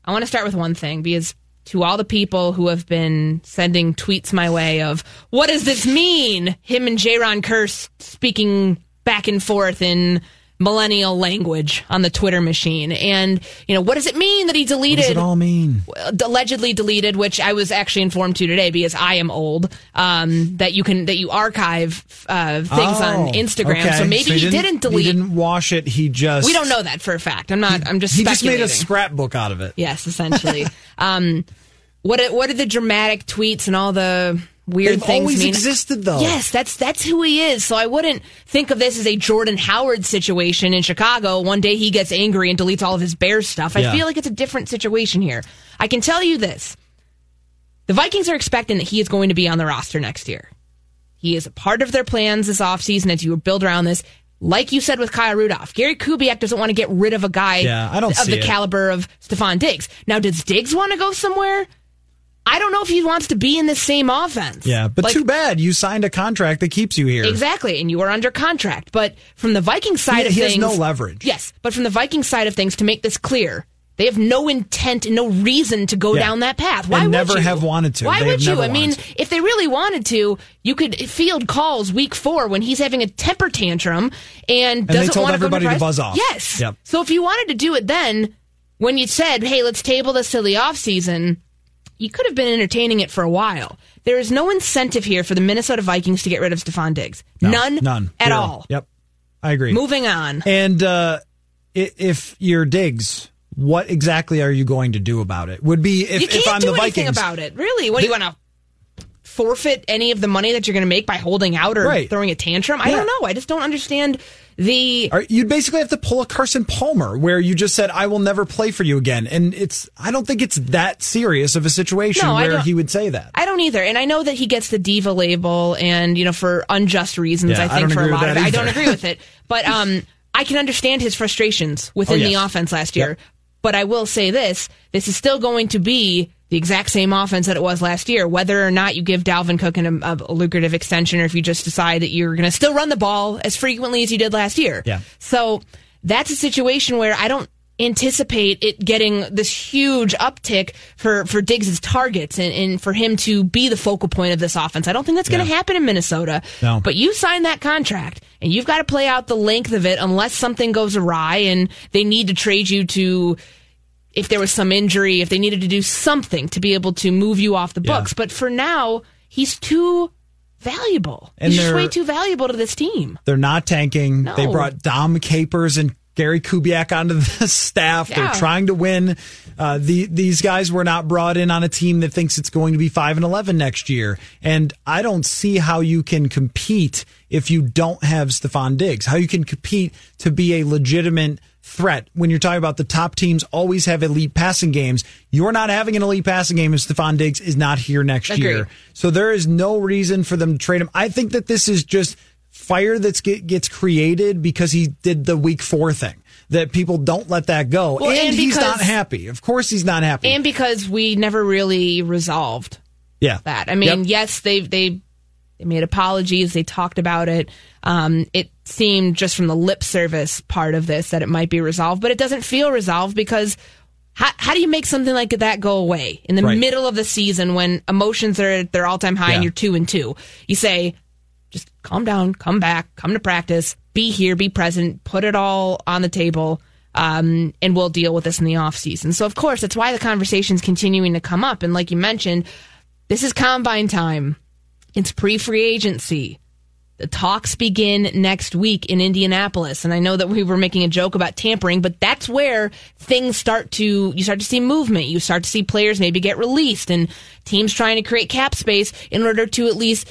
I want to start with one thing because to all the people who have been sending tweets my way of what does this mean? Him and Jaron Curse speaking back and forth in millennial language on the Twitter machine. And, you know, what does it mean that he deleted? What does it all mean? allegedly deleted, which I was actually informed to today because I am old. Um, that you can that you archive uh, things on Oh, Instagram. okay. So maybe he, didn't, didn't, delete. He didn't wash it. He just we don't know that for a fact. I'm not. I'm just. He just made a scrapbook out of it. Yes, essentially. um, what what are the dramatic tweets and all the weird They've things always mean? existed, though. Yes, that's that's who he is. So I wouldn't think of this as a Jordan Howard situation in Chicago. One day he gets angry and deletes all of his Bears stuff. I Yeah. feel like it's a different situation here. I can tell you this: the Vikings are expecting that he is going to be on the roster next year. He is a part of their plans this offseason as you build around this. Like you said with Kyle Rudolph, Gary Kubiak doesn't want to get rid of a guy Yeah, I don't of the it. caliber of Stefon Diggs. Now, does Diggs want to go somewhere? I don't know if he wants to be in the same offense. Yeah, but Like- too bad you signed a contract that keeps you here. Exactly, and you are under contract. But from the Viking side He- of he has things, no leverage. Yes, but from the Viking side of things, to make this clear, they have no intent and no reason to go Yeah. down that path. Why And would never you? have wanted to. Why They would you? I mean, to. if they really wanted to, you could field calls week four when he's having a temper tantrum and they doesn't want everybody to, to buzz off. Yes. Yep. So if you wanted to do it then, when you said, "Hey, let's table this till the offseason," you could have been entertaining it for a while. There is no incentive here for the Minnesota Vikings to get rid of Stefon Diggs. No, none. None. At Zero. all. Yep. I agree. Moving on. And uh, if you're Diggs, what exactly are you going to do about it? Would be if, you can't if I'm do the anything Vikings. about it. Really? What do you want to forfeit any of the money that you're going to make by holding out or Right. throwing a tantrum? I Yeah. don't know. I just don't understand the. You'd basically have to pull a Carson Palmer, where you just said, "I will never play for you again," and it's. I don't think it's that serious of a situation No, I where he would say that. I don't either, and I know that he gets the diva label, and you know for unjust reasons. Yeah, I I think don't for a lot of it, I don't agree with it. But um, I can understand his frustrations within Oh, the offense last year. Yep. But I will say this: this is still going to be the exact same offense that it was last year. Whether or not you give Dalvin Cook an, a, a lucrative extension, or if you just decide that you're going to still run the ball as frequently as you did last year. Yeah. So that's a situation where I don't anticipate it getting this huge uptick for, for Diggs' targets and, and for him to be the focal point of this offense. I don't think that's going to Yeah. happen in Minnesota. No. But you signed that contract and you've got to play out the length of it unless something goes awry and they need to trade you to if there was some injury, if they needed to do something to be able to move you off the Yeah. books. But for now, he's too valuable. And he's just way too valuable to this team. They're not tanking. No. They brought Dom Capers and Gary Kubiak onto the staff. Yeah. They're trying to win. Uh, the, these guys were not brought in on a team that thinks it's going to be five and eleven next year. And I don't see how you can compete if you don't have Stefon Diggs. How you can compete to be a legitimate threat when you're talking about the top teams always have elite passing games. You're not having an elite passing game if Stefon Diggs is not here next Agreed. year. So there is no reason for them to trade him. I think that this is just fire that get, gets created because he did the week four thing. That people don't let that go, Well, and, and he's not happy. Of course, he's not happy. And because we never really resolved yeah, that. I mean, Yep. yes, they they they made apologies, they talked about it. Um, it seemed just from the lip service part of this that it might be resolved, but it doesn't feel resolved because how, how do you make something like that go away in the Right. middle of the season when emotions are at their all time high and you're two and two? You say, calm down, come back, come to practice, be here, be present, put it all on the table, um, and we'll deal with this in the off season. So, of course, that's why the conversation's continuing to come up. And like you mentioned, this is combine time. It's pre free agency. The talks begin next week in Indianapolis. And I know that we were making a joke about tampering, but that's where things start to, you start to see movement. You start to see players maybe get released and teams trying to create cap space in order to at least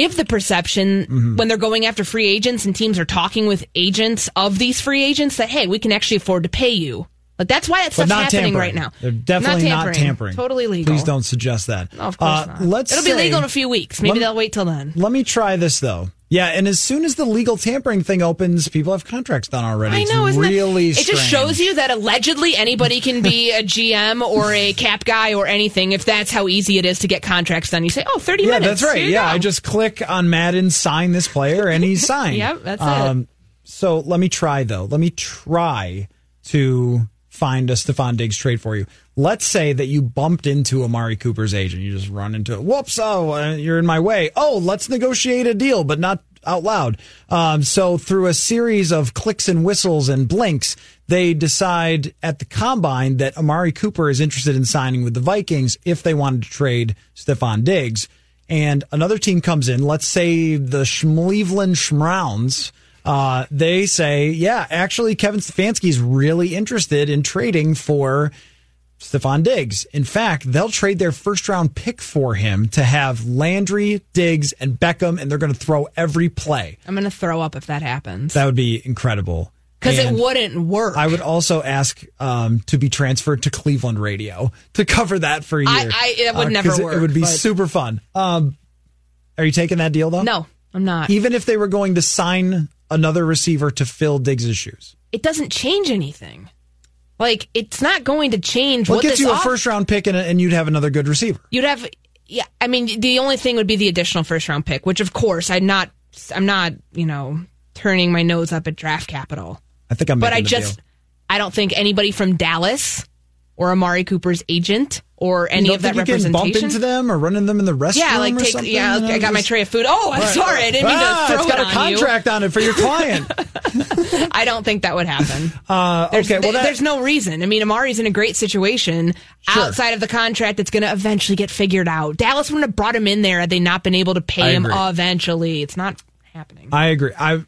give the perception Mm-hmm. when they're going after free agents and teams are talking with agents of these free agents that, hey, we can actually afford to pay you. Like that's why that stuff's not happening tampering. right now. They're definitely not tampering. tampering. Totally legal. Please don't suggest that. No, of course Uh, not. Let's It'll be legal in a few weeks. Maybe me- they'll wait till then. Let me try this though. Yeah, and as soon as the legal tampering thing opens, people have contracts done already. I know, it's isn't really it? It just shows you that allegedly anybody can be a GM or a cap guy or anything if that's how easy it is to get contracts done. You say, oh, 30 Yeah, minutes. that's right. Yeah, go. I just click on Madden, sign this player, and he's signed. Yep, that's it. Um, so let me try though. Let me try to find a Stefon Diggs trade for you. Let's say that you bumped into Amari Cooper's agent. You just run into it. Whoops! Oh, uh, you're in my way. Oh, let's negotiate a deal, but not out loud. Um, so through a series of clicks and whistles and blinks, they decide at the combine that Amari Cooper is interested in signing with the Vikings if they wanted to trade Stefon Diggs. And another team comes in. Let's say the Schmleveland Schmrowns. Uh, they say, yeah, actually, Kevin Stefanski is really interested in trading for Stefon Diggs. In fact, they'll trade their first round pick for him to have Landry, Diggs, and Beckham, and they're going to throw every play. I'm going to throw up if that happens. That would be incredible. Because it wouldn't work. I would also ask um, to be transferred to Cleveland radio to cover that for a year. I- I- it would Uh, never 'cause it- It would be but- super fun. Um, are you taking that deal though? no, I'm not. Even if they were going to sign another receiver to fill Diggs' shoes. it doesn't change anything. Like, it's not going to change What what gets you a off- first round pick and, and you'd have another good receiver? You'd have, yeah. I mean, the only thing would be the additional first round pick, which of course I'm not. I'm not, you know, turning my nose up at draft capital. I think I'm. But I just, deal. I don't think anybody from Dallas or Amari Cooper's agent or any of that you can bump into them or run into them in the restroom. yeah, like or take. something, Yeah, you know, I got my tray of food. Oh, I'm Right. sorry, I didn't mean ah, to throw it's got it a on contract on it for your client. I don't think that would happen. uh, There's, okay, well, that, there's no reason. I mean, Amari's in a great situation Sure. outside of the contract that's going to eventually get figured out. Dallas wouldn't have brought him in there had they not been able to pay I him agree. eventually. It's not happening. I agree. I just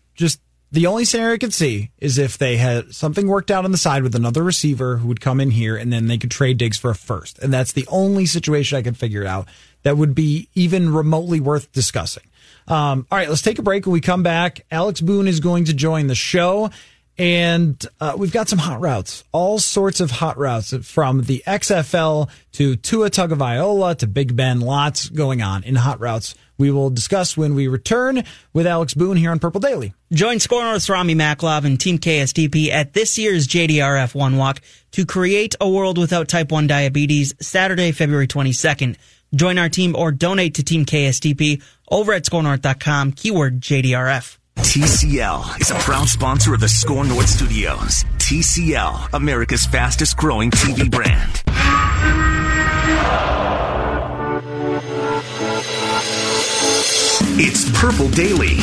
the only scenario I could see is if they had something worked out on the side with another receiver who would come in here and then they could trade Diggs for a first, and that's the only situation I could figure out that would be even remotely worth discussing. Um, all right, let's take a break. When we come back, Alex Boone is going to join the show. And uh, we've got some hot routes, all sorts of hot routes from the XFL to Tua Tagovailoa to Big Ben. Lots going on in hot routes. We will discuss when we return with Alex Boone here on Purple Daily. Join Score North's Rami Maklov and Team KSTP at this year's JDRF One Walk to create a world without type 1 diabetes Saturday, February 22nd. Join our team or donate to Team KSTP over at scorenorth.com, keyword JDRF. TCL is a proud sponsor of the Score North Studios. TCL, America's fastest growing TV brand. It's Purple Daily.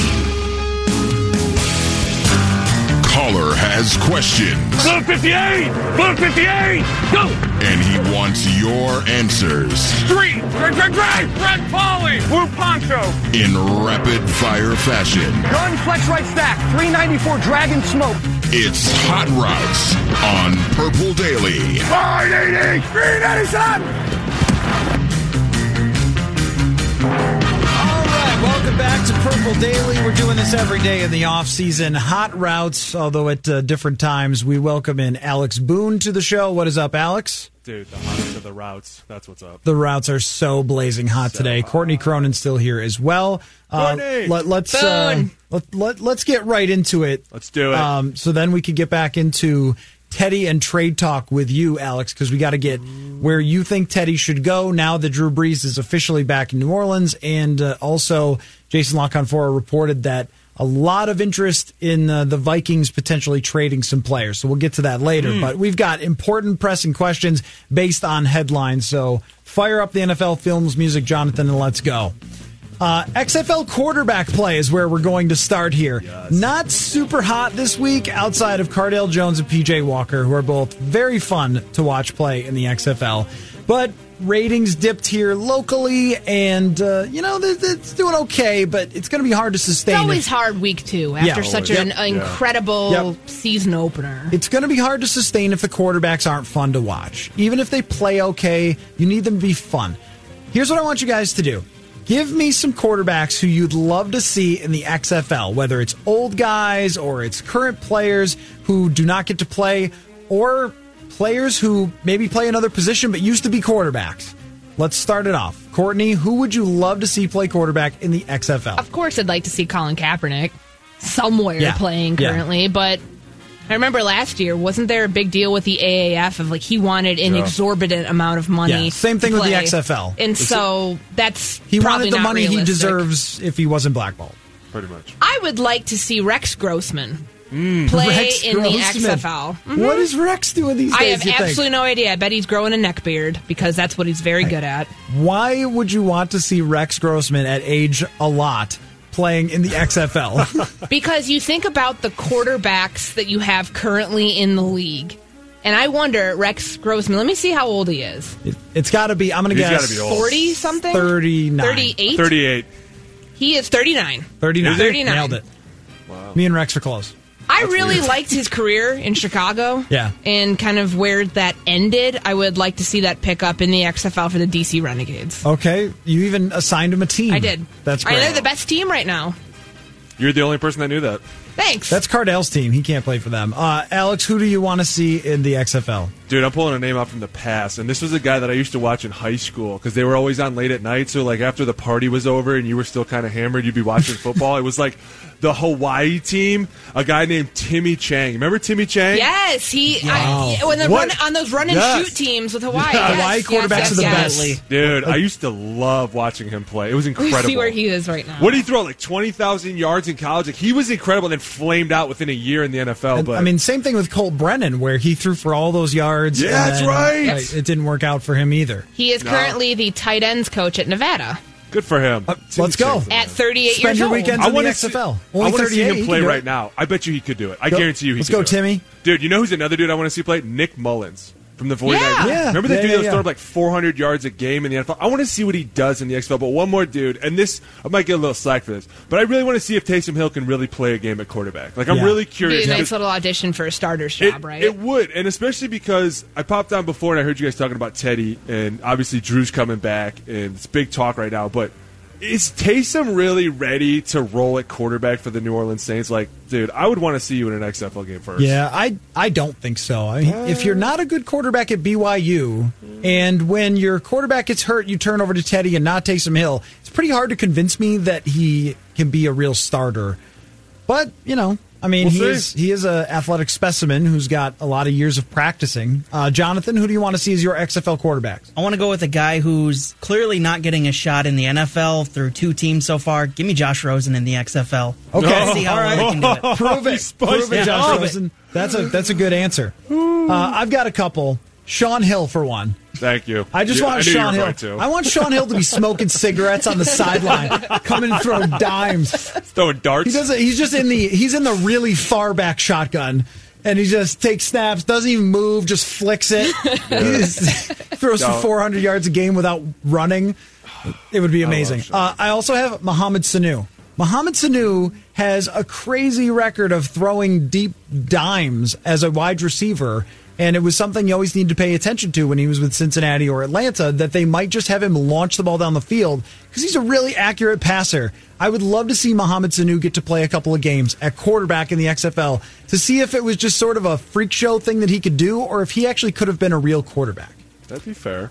Caller has questions. Blue 58! Blue 58! Go! And he wants your answers Three! Greg, Greg, Greg! Red Polly! Blue Poncho! in rapid fire fashion. Gun flex right stack, 394 Dragon Smoke. It's Hot Routes on Purple Daily. 580! 397! Back to Purple Daily. We're doing this every day in the off season. Hot routes, although at uh, different times. We welcome in Alex Boone to the show. What is up, Alex? Dude, the hottest of the routes. That's what's up. The routes are so blazing hot today. Courtney Cronin's still here as well. Uh, Courtney! let, let's uh, let, let, let's get right into it. Let's do it. Um, so then we could get back into Teddy and trade talk with you, Alex, because we got to get where you think Teddy should go now that Drew Brees is officially back in New Orleans, and uh, also Jason La Canfora reported that a lot of interest in uh, the Vikings potentially trading some players. So we'll get to that later. Hmm. But we've got important pressing questions based on headlines. So fire up the NFL Films music, Jonathan, and let's go. Uh, XFL quarterback play is where we're going to start here. Not super hot this week outside of Cardale Jones and PJ Walker, who are both very fun to watch play in the XFL. But ratings dipped here locally, and, uh, you know, th- th- it's doing okay, but it's going to be hard to sustain. It's always if- hard week two after Yeah, such always. an Yep. incredible Yep. season opener. It's going to be hard to sustain if the quarterbacks aren't fun to watch. Even if they play okay, you need them to be fun. Here's what I want you guys to do. Give me some quarterbacks who you'd love to see in the XFL, whether it's old guys or it's current players who do not get to play, or players who maybe play another position but used to be quarterbacks. let's start it off. Courtney, who would you love to see play quarterback in the XFL? Of course, I'd like to see Colin Kaepernick somewhere Yeah. playing Yeah. currently, but I remember last year, wasn't there a big deal with the AAF of like he wanted an Yeah. exorbitant amount of money? Yeah, same thing to with the. XFL. And It's- so that's He probably wanted the not money he deserves if he wasn't blackballed. Pretty much. I would like to see Rex Grossman play Mm. Rex in the Grossman. XFL. What is Rex doing these days? I have you think? absolutely no idea. I bet he's growing a neck beard because that's what he's very good at. Why would you want to see Rex Grossman at age a lot playing in the XFL? Because you think about the quarterbacks that you have currently in the league. And I wonder, Rex Grossman, let me see how old he is. It, has got to be. I'm going to He's guess gotta be old. 40 something? 39. 38? 38. He is 39. 39. Is 39. Nailed it. Me and Rex are close. I really liked his career in Chicago. Yeah. And kind of where that ended. I would like to see that pick up in the XFL for the DC Renegades. Okay, you even assigned him a team. I did. That's I great. they're the best team right now. You're the only person that knew that. Thanks. That's Cardale's team. He can't play for them. Uh, Alex, who do you want to see in the XFL? Dude, I'm pulling a name out from the past, and this was a guy that I used to watch in high school because they were always on late at night. So, like after the party was over and you were still kind of hammered, you'd be watching football. It was like the Hawaii team, a guy named Timmy Chang. Remember Timmy Chang? Yes, he. Wow. I, when the run on those run and Yes. shoot teams with Hawaii. Yeah, yes, Hawaii quarterbacks yes, are the yes. best. Dude, I used to love watching him play. It was Let me incredible. see where he is right now. What did he throw? Like twenty thousand yards in college. Like he was incredible, and then flamed out within a year in the NFL. And, But I mean, same thing with Colt Brennan, where he threw for all those yards. Yeah, and that's then, right. uh, It didn't work out for him either. He is No. currently the tight ends coach at Nevada good for him. Uh, let's go. at 38 Spend years your old. weekends I in the wanna XFL. See, Only I want to see him play right it. now. I bet you he could do it. I Go. guarantee you he Let's could go, do it. Timmy. Dude, you know who's another dude I want to see play? Nick Mullins from the 49ers. Yeah. Yeah. Remember the Yeah, dude yeah, that was yeah. throwing like 400 yards a game in the NFL? I want to see what he does in the XFL. But one more dude, and this, I might get a little slack for this, but I really want to see if Taysom Hill can really play a game at quarterback. Like, I'm Yeah. really Be curious. a nice little audition for a starter's it, job, right? it would, and especially because I popped on before and I heard you guys talking about Teddy, and obviously Drew's coming back, and it's big talk right now. But is Taysom really ready to roll at quarterback for the New Orleans Saints? Like, dude, I would want to see you in an XFL game first. Yeah, I I don't think so. I mean, if you're not a good quarterback at BYU, and when your quarterback gets hurt, you turn over to Teddy and not Taysom Hill. It's pretty hard to convince me that he can be a real starter. But you know, I mean, We'll he is he is a athletic specimen who's got a lot of years of practicing. Uh, Jonathan, who do you want to see as your XFL quarterbacks? I want to go with a guy who's clearly not getting a shot in the NFL through two teams so far. Give me Josh Rosen in the XFL. Okay. see how All right. well he can do it. Prove it. Prove it, Yeah, Josh prove it. Rosen. That's a that's a good answer. Uh, I've got a couple. Shaun Hill for one. Thank you. I just Yeah, want you Shaun Hill. to. I want Shaun Hill to be smoking cigarettes on the sideline, coming and throwing dimes. throwing darts. He does. He's just in the he's in the really far back shotgun, and he just takes snaps, doesn't even move, just flicks it. He just throws for 400 yards a game without running. It would be amazing. Shaun. Uh, I also have Mohamed Sanu. Mohamed Sanu has a crazy record of throwing deep dimes as a wide receiver. And it was something you always need to pay attention to when he was with Cincinnati or Atlanta that they might just have him launch the ball down the field because he's a really accurate passer. I would love to see Mohamed Sanu get to play a couple of games at quarterback in the XFL to see if it was just sort of a freak show thing that he could do or if he actually could have been a real quarterback. That'd be fair.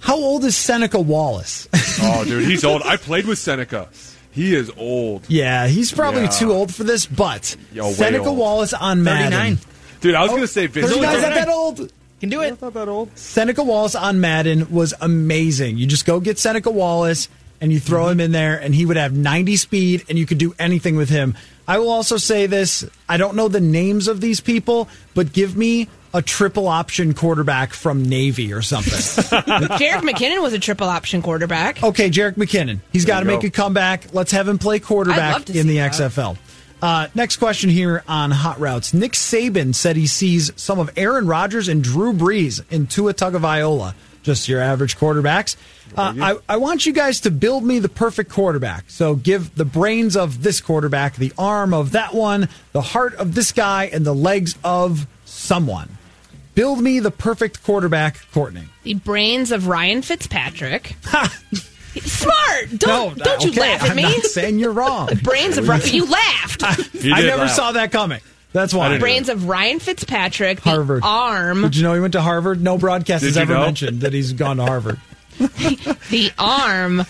How old is Seneca Wallace? Oh, dude, he's old. I played with Seneca. He is old. yeah, he's probably Yeah. too old for this, but Yo, Seneca old. Wallace on Madden. 39. Dude, I was oh, going to say Vince. 39 is Young. not that old. Can do it. Not that old. Seneca Wallace on Madden was amazing. You just go get Seneca Wallace and you throw mm-hmm. him in there, and he would have 90 speed, and you could do anything with him. I will also say this I don't know the names of these people, but give me a triple option quarterback from Navy or something. Jerick McKinnon was a triple option quarterback. okay, Jerick McKinnon. He's got to you go. make a comeback. Let's have him play quarterback in the that. XFL. Uh, next question here on Hot Routes. Nick Saban said he sees some of Aaron Rodgers and Drew Brees in Tua Tagovailoa, just your average quarterbacks. Uh, I, I want you guys to build me the perfect quarterback. So give the brains of this quarterback, the arm of that one, the heart of this guy, and the legs of someone. Build me the perfect quarterback, Courtney. The brains of Ryan Fitzpatrick. Smart. Don't No, don't you okay, laugh at I'm me. not saying you're wrong. brains of Ryan. You laughed. He I never laugh. saw that coming. That's why. Brains of Ryan Fitzpatrick. The Harvard. arm. Did you know he went to Harvard? No broadcast Did has ever know? mentioned that he's gone to Harvard. the arm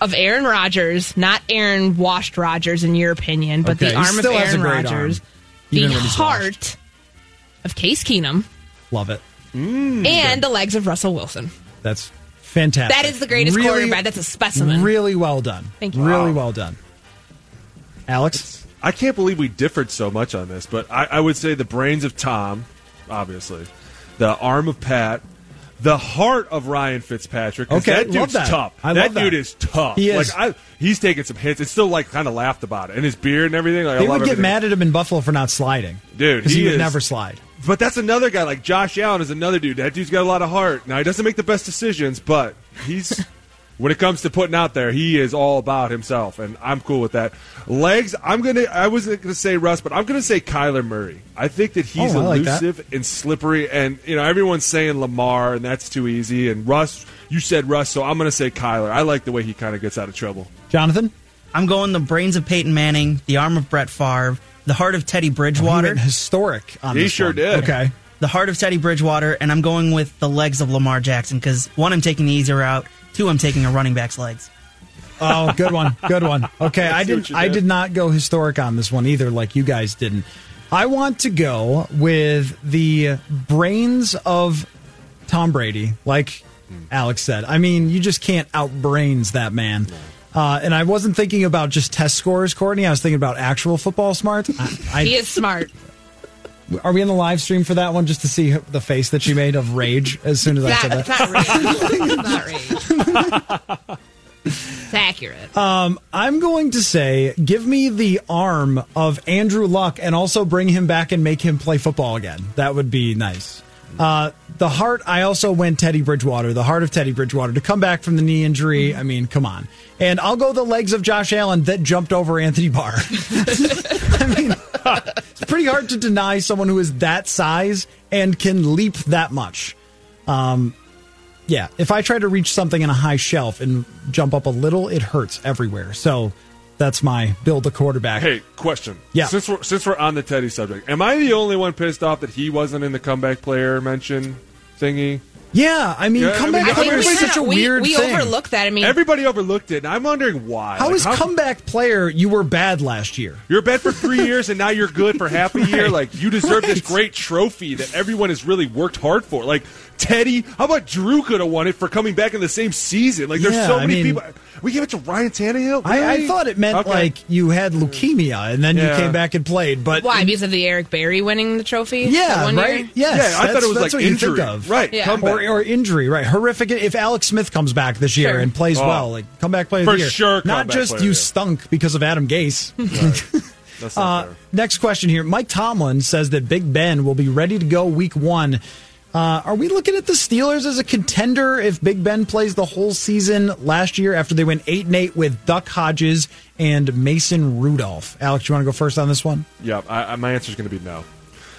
of Aaron Rodgers, not Aaron washed Rodgers in your opinion, but Okay, the arm of still has Aaron Rodgers, the when he's heart of Case Keenum, Love it. Mm. and the legs of Russell Wilson. That's fantastic. That is the greatest Really- quarterback. That's a specimen. Really well done. Thank you. Really Wow. well done. Alex? I can't believe we differed so much on this, but I, I would say the brains of Tom, obviously, the arm of Pat, the heart of Ryan Fitzpatrick. Okay, that love dude's that. tough. I that love that. dude is tough. He is. Like I, he's taking some hits. It's still like kind of laughed about it, and his beard and everything. Like, I They love would get everything. mad at him in Buffalo for not sliding. Dude, Because he, he would is- never slide. But that's another guy like Josh Allen is another dude. That dude's got a lot of heart. Now he doesn't make the best decisions, but he's when it comes to putting out there, he is all about himself, and I'm cool with that. Legs, I'm gonna. I wasn't gonna say Russ, but I'm gonna say Kyler Murray. I think that he's Oh, I like that. elusive and slippery, and you know everyone's saying Lamar, and that's too easy. And Russ, you said Russ, so I'm gonna say Kyler. I like the way he kind of gets out of trouble. Jonathan? I'm going the brains of Peyton Manning, the arm of Brett Favre, the heart of Teddy He Bridgewater. went historic on He this sure one. did. Okay. the heart of Teddy Bridgewater, and I'm going with the legs of Lamar Jackson because one, I'm taking the easier route. Two, I'm taking a running back's legs. Oh, good one. Good one. Okay, I see didn't you I did. did not go historic on this one either like you guys didn't. I want to go with the brains of Tom Brady, like Alex said. I mean, you just can't outbrains that man. Uh, and I wasn't thinking about just test scores, Courtney. I was thinking about actual football smart. I, He is smart. are we in the live stream for that one just to see the face that she made of rage as soon as I said that? it's not rage. It's not rage. Accurate. I'm going to say, give me the arm of Andrew Luck and also bring him back and make him play football again. That would be nice. Uh, the heart, I also went Teddy Bridgewater, the heart of Teddy Bridgewater to come back from the knee injury. I mean, come on. And I'll go the legs of Josh Allen that jumped over Anthony Barr. I mean, it's pretty hard to deny someone who is that size and can leap that much. Um, yeah, if I try to reach something in a high shelf and jump up a little, it hurts everywhere. So that's my build a quarterback. Hey, question. Yeah. Since we're since we're on the Teddy subject, am I the only one pissed off that he wasn't in the comeback player mention thingy? Yeah, I mean, Yeah, comeback I think player we, is such a we- weird we thing. overlooked that. I mean, Everybody overlooked it, and I'm wondering why. How Like, is comeback player? You were bad last year. You're bad for three years, and now you're good for half a year. Right. Like you deserve this great trophy that everyone has really worked hard for. Like Teddy, how about Drew could have won it for coming back in the same season? Like there's Yeah, so I many mean- people. We gave it to Ryan Tannehill. I, I thought it meant Okay. like you had leukemia and then you came back and played. But why? Because of the Eric Berry winning the trophy? that yeah, one right. Year? Yes, Yeah, I thought it was that's like what you injury. think of. Right, Yeah. comeback. Or, or injury, right? Horrific. If Alex Smith comes back this year Sure. and plays Oh. well, like comeback player For the year, sure Not just you stunk because of Adam Gase. That's not Uh, fair. next question here. Mike Tomlin says that Big Ben will be ready to go week one. Uh, are we looking at the Steelers as a contender if Big Ben plays the whole season last year after they went eight and eight with Duck Hodges and Mason Rudolph? Alex, you want to go first on this one? Yeah, I, I, my answer is going to be no.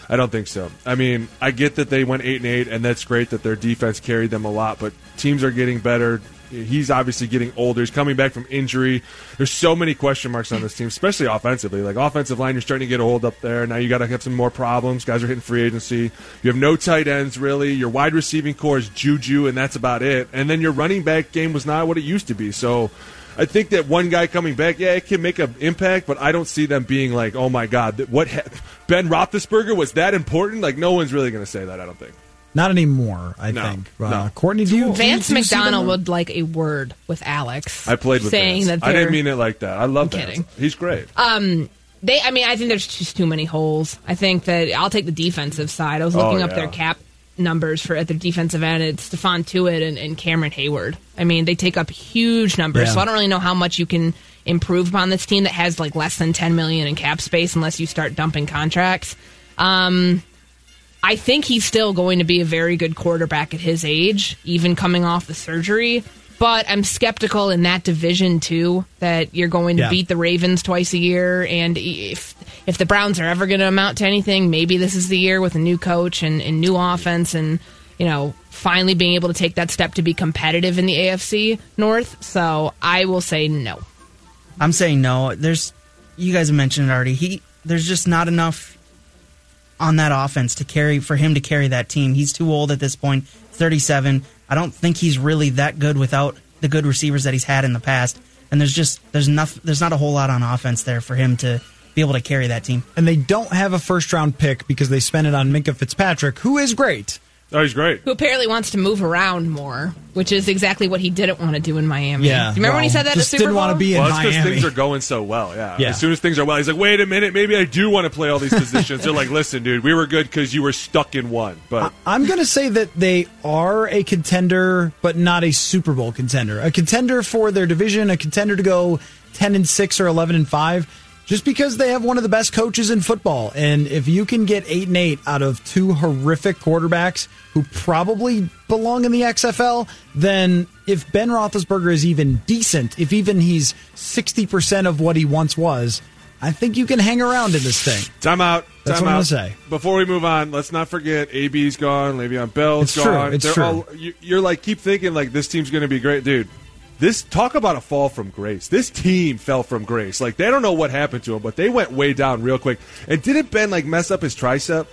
I don't think so. I mean, I get that they went eight and eight, and that's great that their defense carried them a lot. But teams are getting better. He's obviously getting older. He's coming back from injury. There's so many question marks on this team, especially offensively. Like offensive line, you're starting to get old up there. Now you got to have some more problems. Guys are hitting free agency. You have no tight ends really. Your wide receiving corps is Juju, and that's about it. And then your running back game was not what it used to be. So. I think that one guy coming back, yeah, it can make an impact, but I don't see them being like, oh my god, what ha- Ben Roethlisberger was that important? Like, no one's really going to say that. I don't think. Not anymore, I No, think. Uh, no. Courtney, do you? Vance do you see them? McDonald would like a word with Alex. I played with saying Vance. that I didn't mean it like that. I love I'm kidding. He's great. They, I mean, I think there's just too many holes. I think that I'll take the defensive side. I was looking Oh, up yeah. their cap numbers for at the defensive end. It's Stephon Tuitt and, and Cameron Heyward. I mean, they take up huge numbers. Yeah. So I don't really know how much you can improve upon this team that has like less than 10 million in cap space unless you start dumping contracts. Um, I think he's still going to be a very good quarterback at his age, even coming off the surgery. But I'm skeptical in that division too that you're going to Yeah. beat the Ravens twice a year, and if if the Browns are ever going to amount to anything, maybe this is the year with a new coach and, and new offense, and you know finally being able to take that step to be competitive in the AFC North. So I will say no. I'm saying no. There's, you guys have mentioned it already. He, there's just not enough on that offense to carry for him to carry that team. He's too old at this 37. I don't think he's really that good without the good receivers that he's had in the past. And there's just there's nothing there's not a whole lot on offense there for him to be able to carry that team. And they don't have a first round pick because they spent it on Minkah Fitzpatrick, who is great. Oh, he's great. Who apparently wants to move around more, which is exactly what he didn't want to do in Miami. Yeah, Do you remember when he said that at just Super didn't Bowl? want to be in Well, it's because things are going so well. Yeah. Yeah. As soon as things are well, he's like, wait a minute, maybe I do want to play all these positions. They're like, listen, dude, we were good because you were stuck in one. But I'm going to say that they are a contender, but not a Super Bowl contender. A contender for their division, a contender to go 10 and 6 or 11 and 5, just because they have one of the best coaches in football. And if you can get 8 and 8 out of two horrific quarterbacks who probably belong in the XFL, then if Ben Roethlisberger is even decent, if even he's 60% of what he once was, I think you can hang around in this thing. Time out. That's time what I'm gonna say. Before we move on, let's not forget AB's gone, Le'Veon Bell's It's true. gone. It's They're true. all you, you're like keep thinking like this team's going to be great, dude. This talk about a fall from grace. This team fell from grace. Like they don't know what happened to him, but they went way down real quick. And didn't Ben like mess up his tricep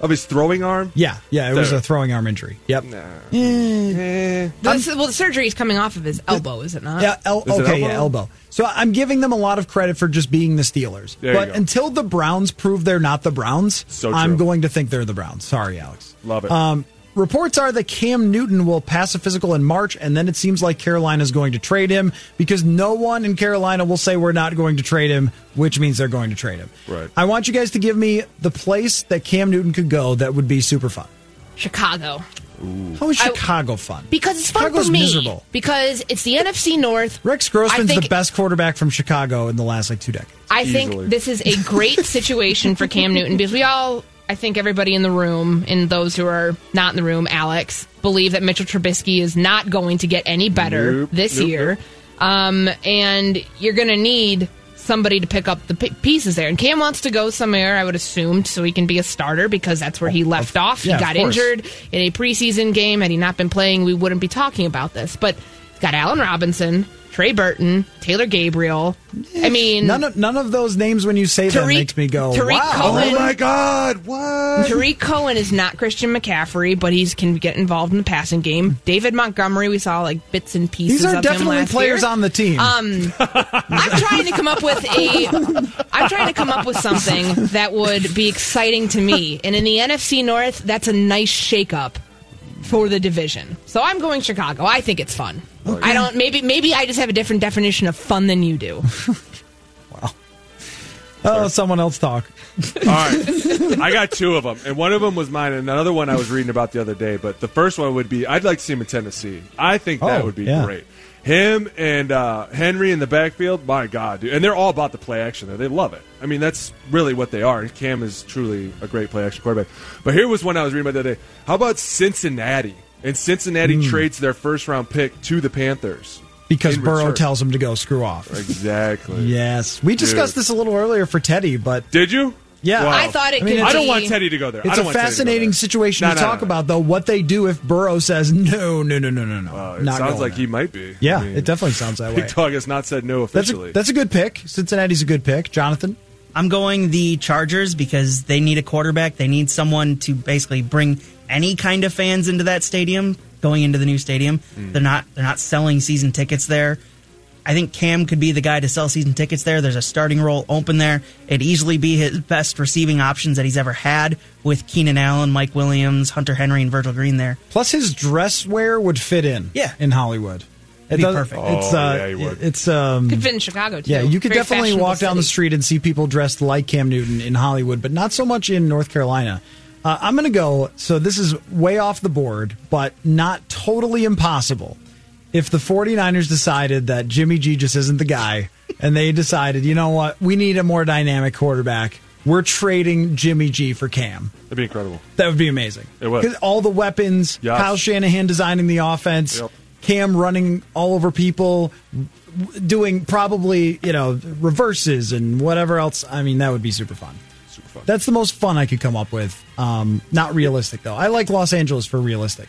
of his throwing arm? Yeah, yeah, it was a throwing arm injury. Yep. Eh. This- well, the surgery is coming off of his elbow, is it not? Yeah, el- Is it okay, yeah, elbow? elbow. So I'm giving them a lot of credit for just being the Steelers. There you but go. until the Browns prove they're not the Browns, So I'm going to think they're the Browns. Sorry, Alex. Love it. Um, reports are that Cam Newton will pass a physical in March, and then it seems like Carolina is going to trade him because no one in Carolina will say we're not going to trade him, which means they're going to trade him. Right. I want you guys to give me the place that Cam Newton could go that would be super fun. Chicago. How is I- Chicago fun? Because it's fun Chicago's for me. miserable. Because it's the NFC North. Rex I Grossman's think- the best quarterback from Chicago in the last like two decades. I think this is a great situation for Cam Newton because we all, I think everybody in the room and those who are not in the room, Alex, believe that Mitchell Trubisky is not going to get any better Nope, this nope, year. Um, and you're going to need somebody to pick up the pieces there. And Cam wants to go somewhere, I would assume, so he can be a starter because that's where he left off. yeah, he of got course. injured in a preseason game. Had he not been playing, we wouldn't be talking about this. But he's got Allen Robinson, Trey Burton, Taylor Gabriel. I mean, None of, none of those names when you say them makes me go, Tarik wow. Cohen- oh my God! What? Tarik Cohen is not Christian McCaffrey, but he's can get involved in the passing game. David Montgomery, we saw like bits and pieces. These are definitely players year. on the team. Um, I'm trying to come up with a. I'm trying to come up with something that would be exciting to me, and in the NFC North, that's a nice shakeup for the division. So I'm going Chicago. I think it's fun. I don't. Maybe maybe I just have a different definition of fun than you do. oh, someone else talk. All right, I got two of them, and one of them was mine, and another one I was reading about the other day. But the first one would be I'd like to see him in Tennessee. I think that Oh, would be yeah. great. Him and uh, Henry in the backfield, my God, dude, and they're all about the play action there. They love it. I mean, that's really what they are. Cam is truly a great play action quarterback. But here was one I was reading about the other day. How about Cincinnati? And Cincinnati Hmm. trades their first round pick to the Panthers Because Burrow return. tells him to go screw off. Exactly. Yes. We discussed Dude. this a little earlier for Teddy, but Did you? yeah. Wow. I thought it I mean, could. it's- I don't want Teddy to go there. I It's don't a want Teddy to fascinating situation No, to no, talk no. about, though. What they do if Burrow says no, no, no, no, no, no. Uh, it not sounds like there. he might be. Yeah, I mean, it definitely sounds that way. Big Dog has not said no That's officially. a, that's a good pick. Cincinnati's a good pick. Jonathan? I'm going the Chargers because they need a quarterback. They need someone to basically bring any kind of fans into that stadium going into the new stadium. They're not they're not selling season tickets there. I think Cam could be the guy to sell season tickets there. There's a starting role open there. It'd easily be his best receiving options that he's ever had with Keenan Allen, Mike Williams, Hunter Henry, and Virgil Green there. Plus, his dress wear would fit in. Yeah. in Hollywood, It'd be does- perfect. It's Oh, uh, yeah, he would. it's um, Could fit in Chicago too. yeah. You could Very definitely walk down the street and see people dressed like Cam Newton in Hollywood, but not so much in North Carolina. Uh, I'm going to go. So this is way off the board, but not totally impossible. If the 49ers decided that Jimmy G just isn't the guy, and they decided, you know what, we need a more dynamic quarterback, we're trading Jimmy G for Cam. That'd be incredible. That would be amazing. It would. 'Cause All the weapons, Yes. Kyle Shanahan designing the offense, Yep. Cam running all over people, doing probably, you know, reverses and whatever else. I mean, that would be super fun. Super fun. That's the most fun I could come up with. Um, not realistic, though. I like Los Angeles for realistic.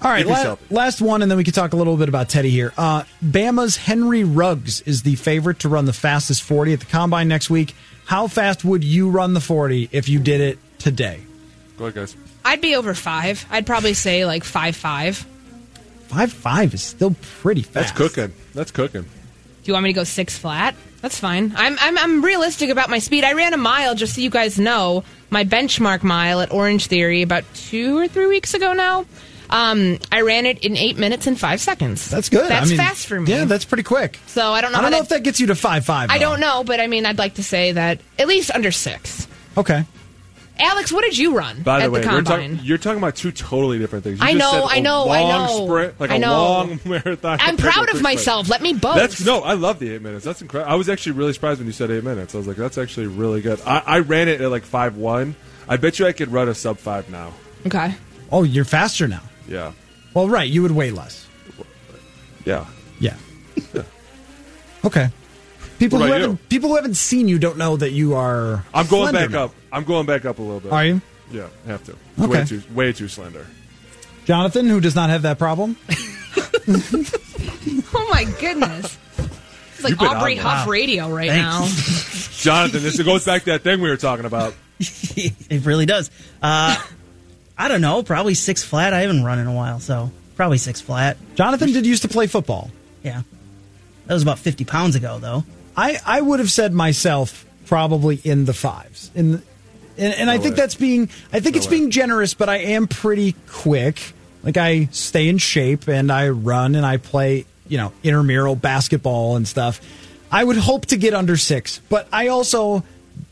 All right, la- last one, and then we can talk a little bit about Teddy here. Uh, Bama's Henry Ruggs is the favorite to run the fastest 40 at the combine next week. How fast would you run the 40 if you did it today? Go ahead, guys. I'd be over five. I'd probably say like five five. five five is still pretty fast. That's cooking. That's cooking. Do you want me to go six flat? That's fine. I'm, I'm I'm realistic about my speed. I ran a mile just so you guys know my benchmark mile at Orange Theory about two or three weeks ago now. Um, I ran it in eight minutes and five seconds. That's good. That's I mean, fast for me. Yeah, that's pretty quick. so I don't know. I don't know if that gets you to five five. I don't know, but I mean, I'd like to say that at least under six. Okay. Alex, what did you run By at the way, the we're combine? talking, you're talking about two totally different things. You I just know, said I a know, I long know. Sprint, like I a know. long marathon. I'm proud of myself. sprint. Let me boast. That's no, I love the eight minutes. That's incredible. I was actually really surprised when you said eight minutes. I was like, that's actually really good. I, I ran it at like five one. I bet you I could run a sub five now. Okay. Oh, you're faster now. Yeah, Well, right. You would weigh less. yeah. Yeah. okay. People who haven't you? people who haven't seen you don't know that you are. I'm going slender back now. up. I'm going back up a little bit. Are you? Yeah, have to. Okay. Way too, way too slender. Jonathan, who does not have that problem. Oh my goodness. It's like Aubrey on Huff that. radio right Thanks. Jonathan, this goes back to that thing we were talking about. it really does. Uh, I don't know. Probably six flat. I haven't run in a while, so probably six flat. Jonathan did used to play football. Yeah. That was about 50 pounds ago, though. I, I would have said myself probably in the fives. In the, and, and I No think that's being I think No it's way. being being generous, but I am pretty quick. Like I stay in shape and I run and I play, you know, intramural basketball and stuff. I would hope to get under six, but I also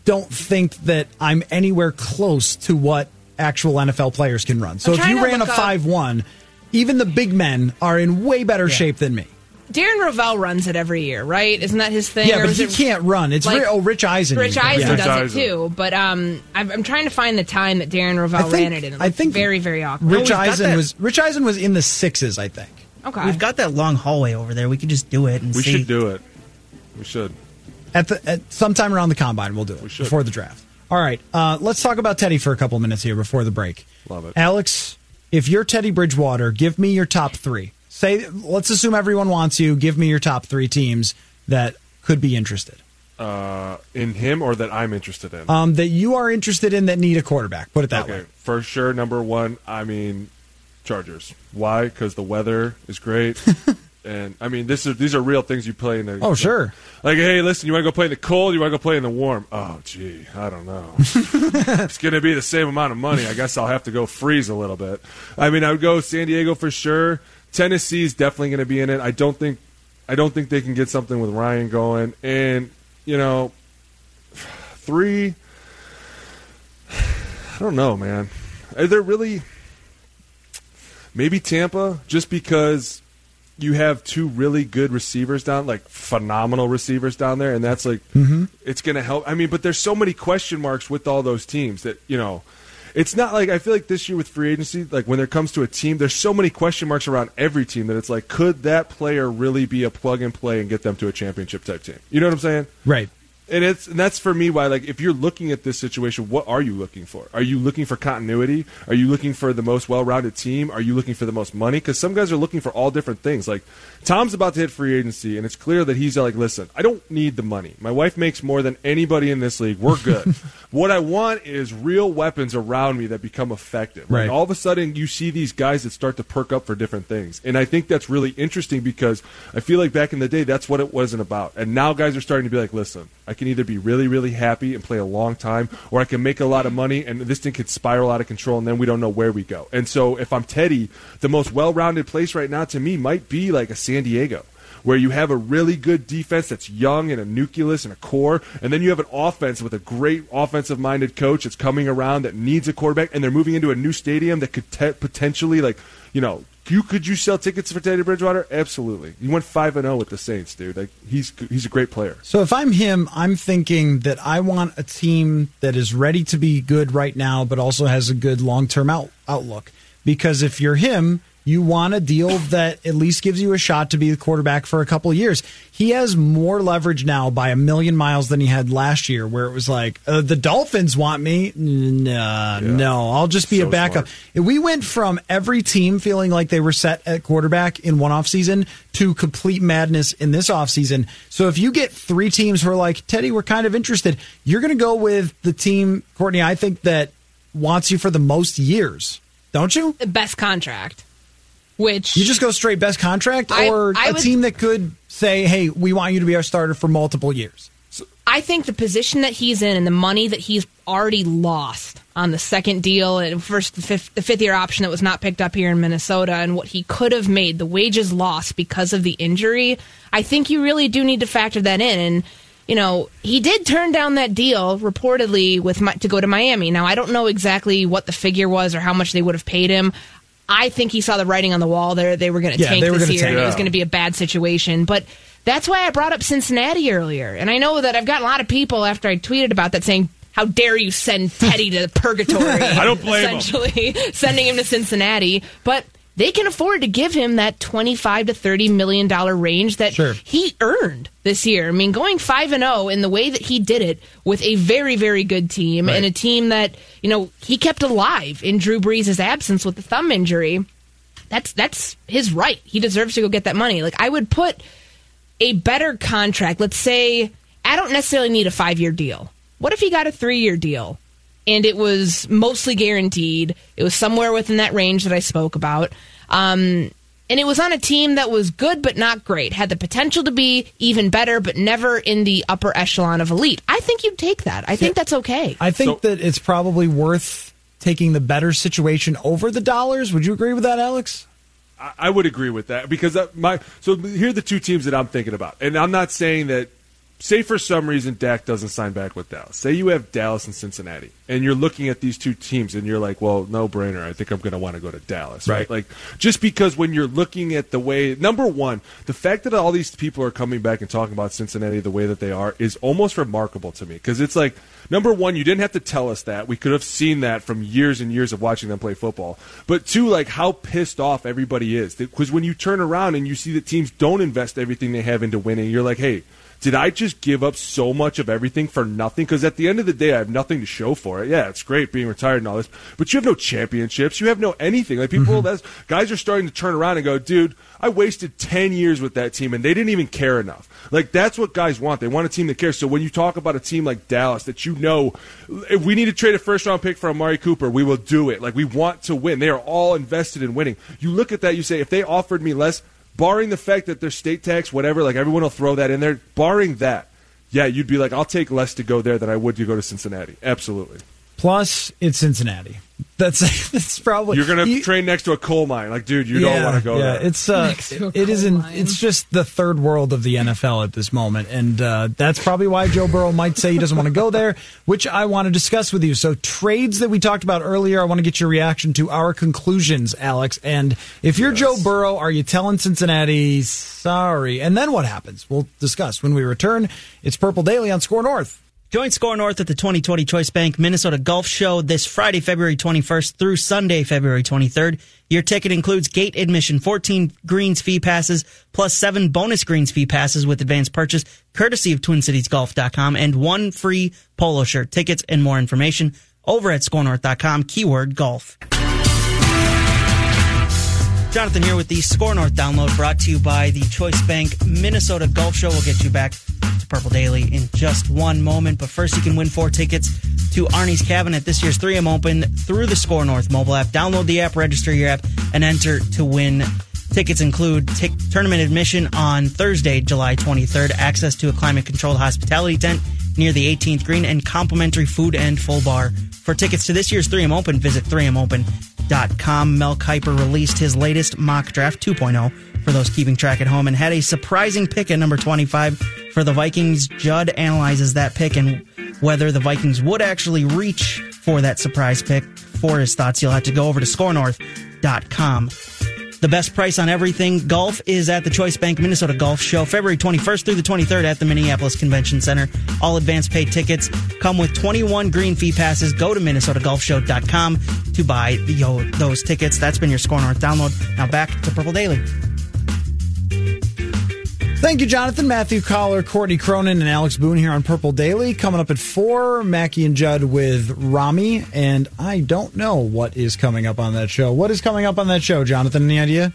don't think that I'm anywhere close to what actual NFL players can run. So I'm if you ran a five one, even the big men are in way better shape than me. Darren Rovell runs it every year, right? Isn't that his thing? Yeah, but he it- can't run. It's like- Ri- oh, Rich Eisen. Rich. Eisen Yeah. does Eisen. it too, but um, I'm, I'm trying to find the time that Darren I Rovell think- ran it in. It I think very, very awkward. Rich we've Eisen was Rich Eisen was in the sixes, I think. okay. We've got that long hallway over there. We could just do it and We see. should do it. We should. At the at sometime around the combine, we'll do it should. before the draft. All right, uh, let's talk about Teddy for a couple minutes here before the break. Love it. Alex. If you're Teddy Bridgewater, give me your top three. Say, let's assume everyone wants you. Give me your top three teams that could be interested. Uh, in him or that I'm interested in? Um, that you are interested in that need a quarterback. Put it that okay, way. for sure. Number one, I mean, Chargers. Why? Because the weather is great. And I mean, this is these are real things you play in the. Oh, sure. Like, hey, listen, you want to go play in the cold? You want to go play in the warm? Oh, gee, I don't know. it's going to be the same amount of money. I guess I'll have to go freeze a little bit. I mean, I would go San Diego for sure. Tennessee's definitely going to be in it. I don't think, I don't think they can get something with Ryan going. And you know, three. I don't know, man. Are there really? Maybe Tampa, just because you have two really good receivers down, like phenomenal receivers down there, and that's like mm-hmm. it's going to help. I mean, but there's so many question marks with all those teams that you know. It's not like I feel like this year with free agency, like when it comes to a team, there's so many question marks around every team that it's like, could that player really be a plug and play and get them to a championship type team? You know what I'm saying? Right. And it's and that's for me why like if you're looking at this situation, what are you looking for? Are you looking for continuity? Are you looking for the most well-rounded team? Are you looking for the most money? Because some guys are looking for all different things. Like Tom's about to hit free agency, and it's clear that he's like, listen, I don't need the money. My wife makes more than anybody in this league. We're good. what I want is real weapons around me that become effective. Right. And all of a sudden, you see these guys that start to perk up for different things, and I think that's really interesting because I feel like back in the day, that's what it wasn't about, and now guys are starting to be like, listen, I can either be really, really happy and play a long time, or I can make a lot of money, and this thing could spiral out of control, and then we don't know where we go. And so, if I'm Teddy, the most well-rounded place right now to me might be like a San Diego where you have a really good defense that's young and a nucleus and a core, and then you have an offense with a great offensive minded coach that's coming around that needs a quarterback, and they're moving into a new stadium that could te- potentially, like, you know, you could you sell tickets for Teddy Bridgewater? Absolutely. You went five and zero with the Saints, dude. Like he's he's a great player. So if I'm him, I'm thinking that I want a team that is ready to be good right now, but also has a good long term out- outlook. Because if you're him, you want a deal that at least gives you a shot to be the quarterback for a couple of years. He has more leverage now by a million miles than he had last year, where it was like uh, the Dolphins want me. Nah, no, I'll just be So a backup. smart. We went from every team feeling like they were set at quarterback in one offseason to complete madness in this offseason. So if you get three teams who are like, Teddy, we're kind of interested, you're going to go with the team, Courtney, I think that wants you for the most years, don't you? the best contract. Which You just go straight best contract, I- or I a would- team that could say, "Hey, we want you to be our starter for multiple years." I think the position that he's in and the money that he's already lost on the second deal and first the fifth, the fifth year option that was not picked up here in Minnesota and what he could have made, the wages lost because of the injury, I think you really do need to factor that in. And you know, he did turn down that deal reportedly with Mi- to go to Miami. Now I don't know exactly what the figure was or how much they would have paid him. I think he saw the writing on the wall there. They were going to Yeah, tank this year. tank. and It was going to be a bad situation. But that's why I brought up Cincinnati earlier. And I know that I've gotten a lot of people after I tweeted about that saying, how dare you send Teddy to the purgatory? I don't blame him. essentially, sending him to Cincinnati. But they can afford to give him that 25 to 30 million dollar range that Sure. he earned this year. I mean, going 5 and 0 in the way that he did it with a very very good team and a team that, you know, he kept alive in Drew Brees' absence with the thumb injury. That's that's his right. He deserves to go get that money. Like I would put a better contract. Let's say I don't necessarily need a 5-year deal. What if he got a 3-year deal? And it was mostly guaranteed. It was somewhere within that range that I spoke about. Um, and it was on a team that was good but not great, had the potential to be even better, but never in the upper echelon of elite. I think you'd take that. I think that's okay. I think that it's probably worth taking the better situation over the dollars. Would you agree with that, Alex? I, I would agree with that because my so here are the two teams that I'm thinking about, and I'm not saying that. Say for some reason Dak doesn't sign back with Dallas. Say you have Dallas and Cincinnati, and you're looking at these two teams, and you're like, "Well, no brainer. I think I'm going to want to go to Dallas." Right? Right. Like just because when you're looking at the way number one, the fact that all these people are coming back and talking about Cincinnati the way that they are is almost remarkable to me because it's like number one, you didn't have to tell us that. We could have seen that from years and years of watching them play football. But two, like how pissed off everybody is because when you turn around and you see that teams don't invest everything they have into winning, you're like, hey. Did I just give up so much of everything for nothing? Because at the end of the day, I have nothing to show for it. Yeah, it's great being retired and all this, but you have no championships. You have no anything. Like people, mm-hmm. that's guys are starting to turn around and go, dude, I wasted ten years with that team, and they didn't even care enough. Like that's what guys want. They want a team that cares. So when you talk about a team like Dallas, that you know, if we need to trade a first round pick for Amari Cooper, we will do it. Like we want to win. They are all invested in winning. You look at that, you say, if they offered me less, barring the fact that their state tax, whatever, like everyone will throw that in there. Barring that, yeah, you'd be like, I'll take less to go there than I would to go to Cincinnati. Absolutely. Plus, it's Cincinnati. That's that's probably You're gonna you- train next to a coal mine, like, dude, you don't want to go yeah, there. It's uh, it isn't. coal It's just the third world of the NFL at this moment, and uh, that's probably why Joe Burrow might say he doesn't want to go there, which I want to discuss with you. So trades that we talked about earlier, I want to get your reaction to our conclusions, Alex. And if you're Joe Burrow, are you telling Cincinnati sorry? And then what happens? We'll discuss when we return. It's Purple Daily on Score North. Join Score North at the 2020 Choice Bank Minnesota Golf Show this Friday, February 21st through Sunday, February 23rd. Your ticket includes gate admission, 14 greens fee passes, plus seven bonus greens fee passes with advanced purchase, courtesy of TwinCitiesGolf.com, and one free polo shirt. Tickets and more information over at ScoreNorth.com, keyword golf. Jonathan here with the Score North download brought to you by the Choice Bank Minnesota Golf Show. We'll get you back to Purple Daily in just one moment. But first, you can win four tickets to Arnie's Cabin at this year's 3M Open through the Score North mobile app. Download the app, register your app, and enter to win. Tickets include tic- tournament admission on Thursday, July 23rd, access to a climate controlled hospitality tent near the 18th green, and complimentary food and full bar. For tickets to this year's 3M Open, visit 3mopen.com. Mel Kiper released his latest mock draft 2.0 for those keeping track at home and had a surprising pick at number 25 for the Vikings. Judd analyzes that pick and whether the Vikings would actually reach for that surprise pick. For his thoughts, you'll have to go over to scorenorth.com. The best price on everything golf is at the Choice Bank Minnesota Golf Show, February 21st through the 23rd at the Minneapolis Convention Center. All advance paid tickets come with 21 green fee passes. Go to minnesotagolfshow.com to buy the, those tickets. That's been your Score North download. Now back to Purple Daily. Thank you, Jonathan. Matthew Coller, Courtney Cronin, and Alex Boone here on Purple Daily. Coming up at four, Mackey and Judd with Rami, and I don't know what is coming up on that show. What is coming up on that show, Jonathan? Any idea?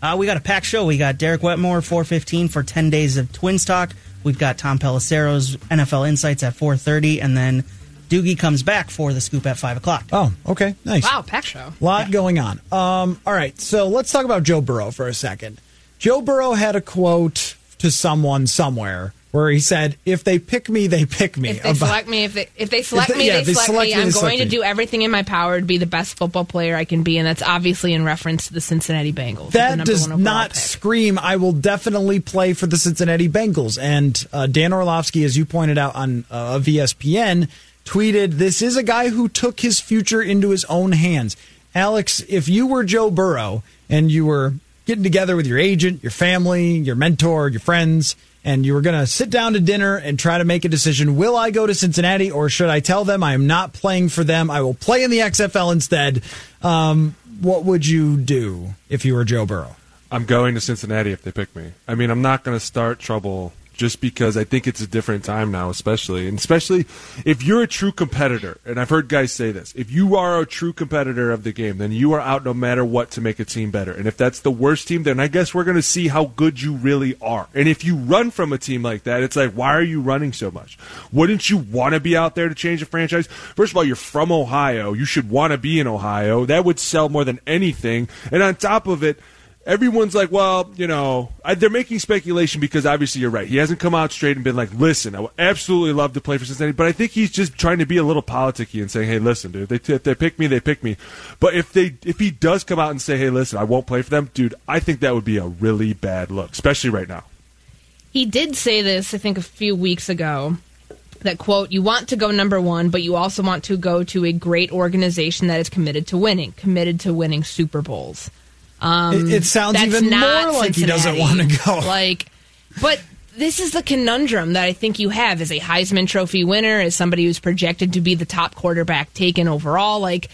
Uh, we got a packed show. We got Derek Wetmore, 415 for 10 days of Twins talk. We've got Tom Pelissero's NFL Insights at 430, and then Doogie comes back for the scoop at 5 o'clock. Oh, okay. Nice. Wow, packed show. A lot going on. Um, all right, so let's talk about Joe Burrow for a second. Joe Burrow had a quote to someone somewhere where he said, "If they pick me, they pick me." If they about- select me, if they if they select they- me, yeah, they, they select, select me. me, I'm select going to me. do everything in my power to be the best football player I can be, and that's obviously in reference to the Cincinnati Bengals. that does not pick. scream I will definitely play for the Cincinnati Bengals. And uh, Dan Orlovsky, as you pointed out on uh, of ESPN, tweeted, "This is a guy who took his future into his own hands." Alex, if you were Joe Burrow and you were getting together with your agent, your family, your mentor, your friends, and you were going to sit down to dinner and try to make a decision, will I go to Cincinnati or should I tell them I am not playing for them? I will play in the XFL instead. Um, what would you do if you were Joe Burrow? I'm going to Cincinnati if they pick me. I mean, I'm not going to start trouble just because I think it's a different time now, especially. And especially if you're a true competitor, and I've heard guys say this if you are a true competitor of the game, then you are out no matter what to make a team better. And if that's the worst team, then I guess we're going to see how good you really are. And if you run from a team like that, it's like, why are you running so much? Wouldn't you want to be out there to change the franchise? First of all, you're from Ohio. You should want to be in Ohio. That would sell more than anything. And on top of it, everyone's like, well, you know, I, they're making speculation because obviously you're right. He hasn't come out straight and been like, listen, I would absolutely love to play for Cincinnati, but I think he's just trying to be a little politicky and saying, hey, listen, dude, they, if they pick me, they pick me. But if they if he does come out and say, hey, listen, I won't play for them, dude, I think that would be a really bad look, especially right now. He did say this, I think, a few weeks ago. That quote, you want to go number one, but you also want to go to a great organization that is committed to winning, committed to winning Super Bowls. Um, It- it sounds even more like he doesn't wanna go. Like, but this is the conundrum that I think you have as a Heisman Trophy winner, as somebody who's projected to be the top quarterback taken overall. Like,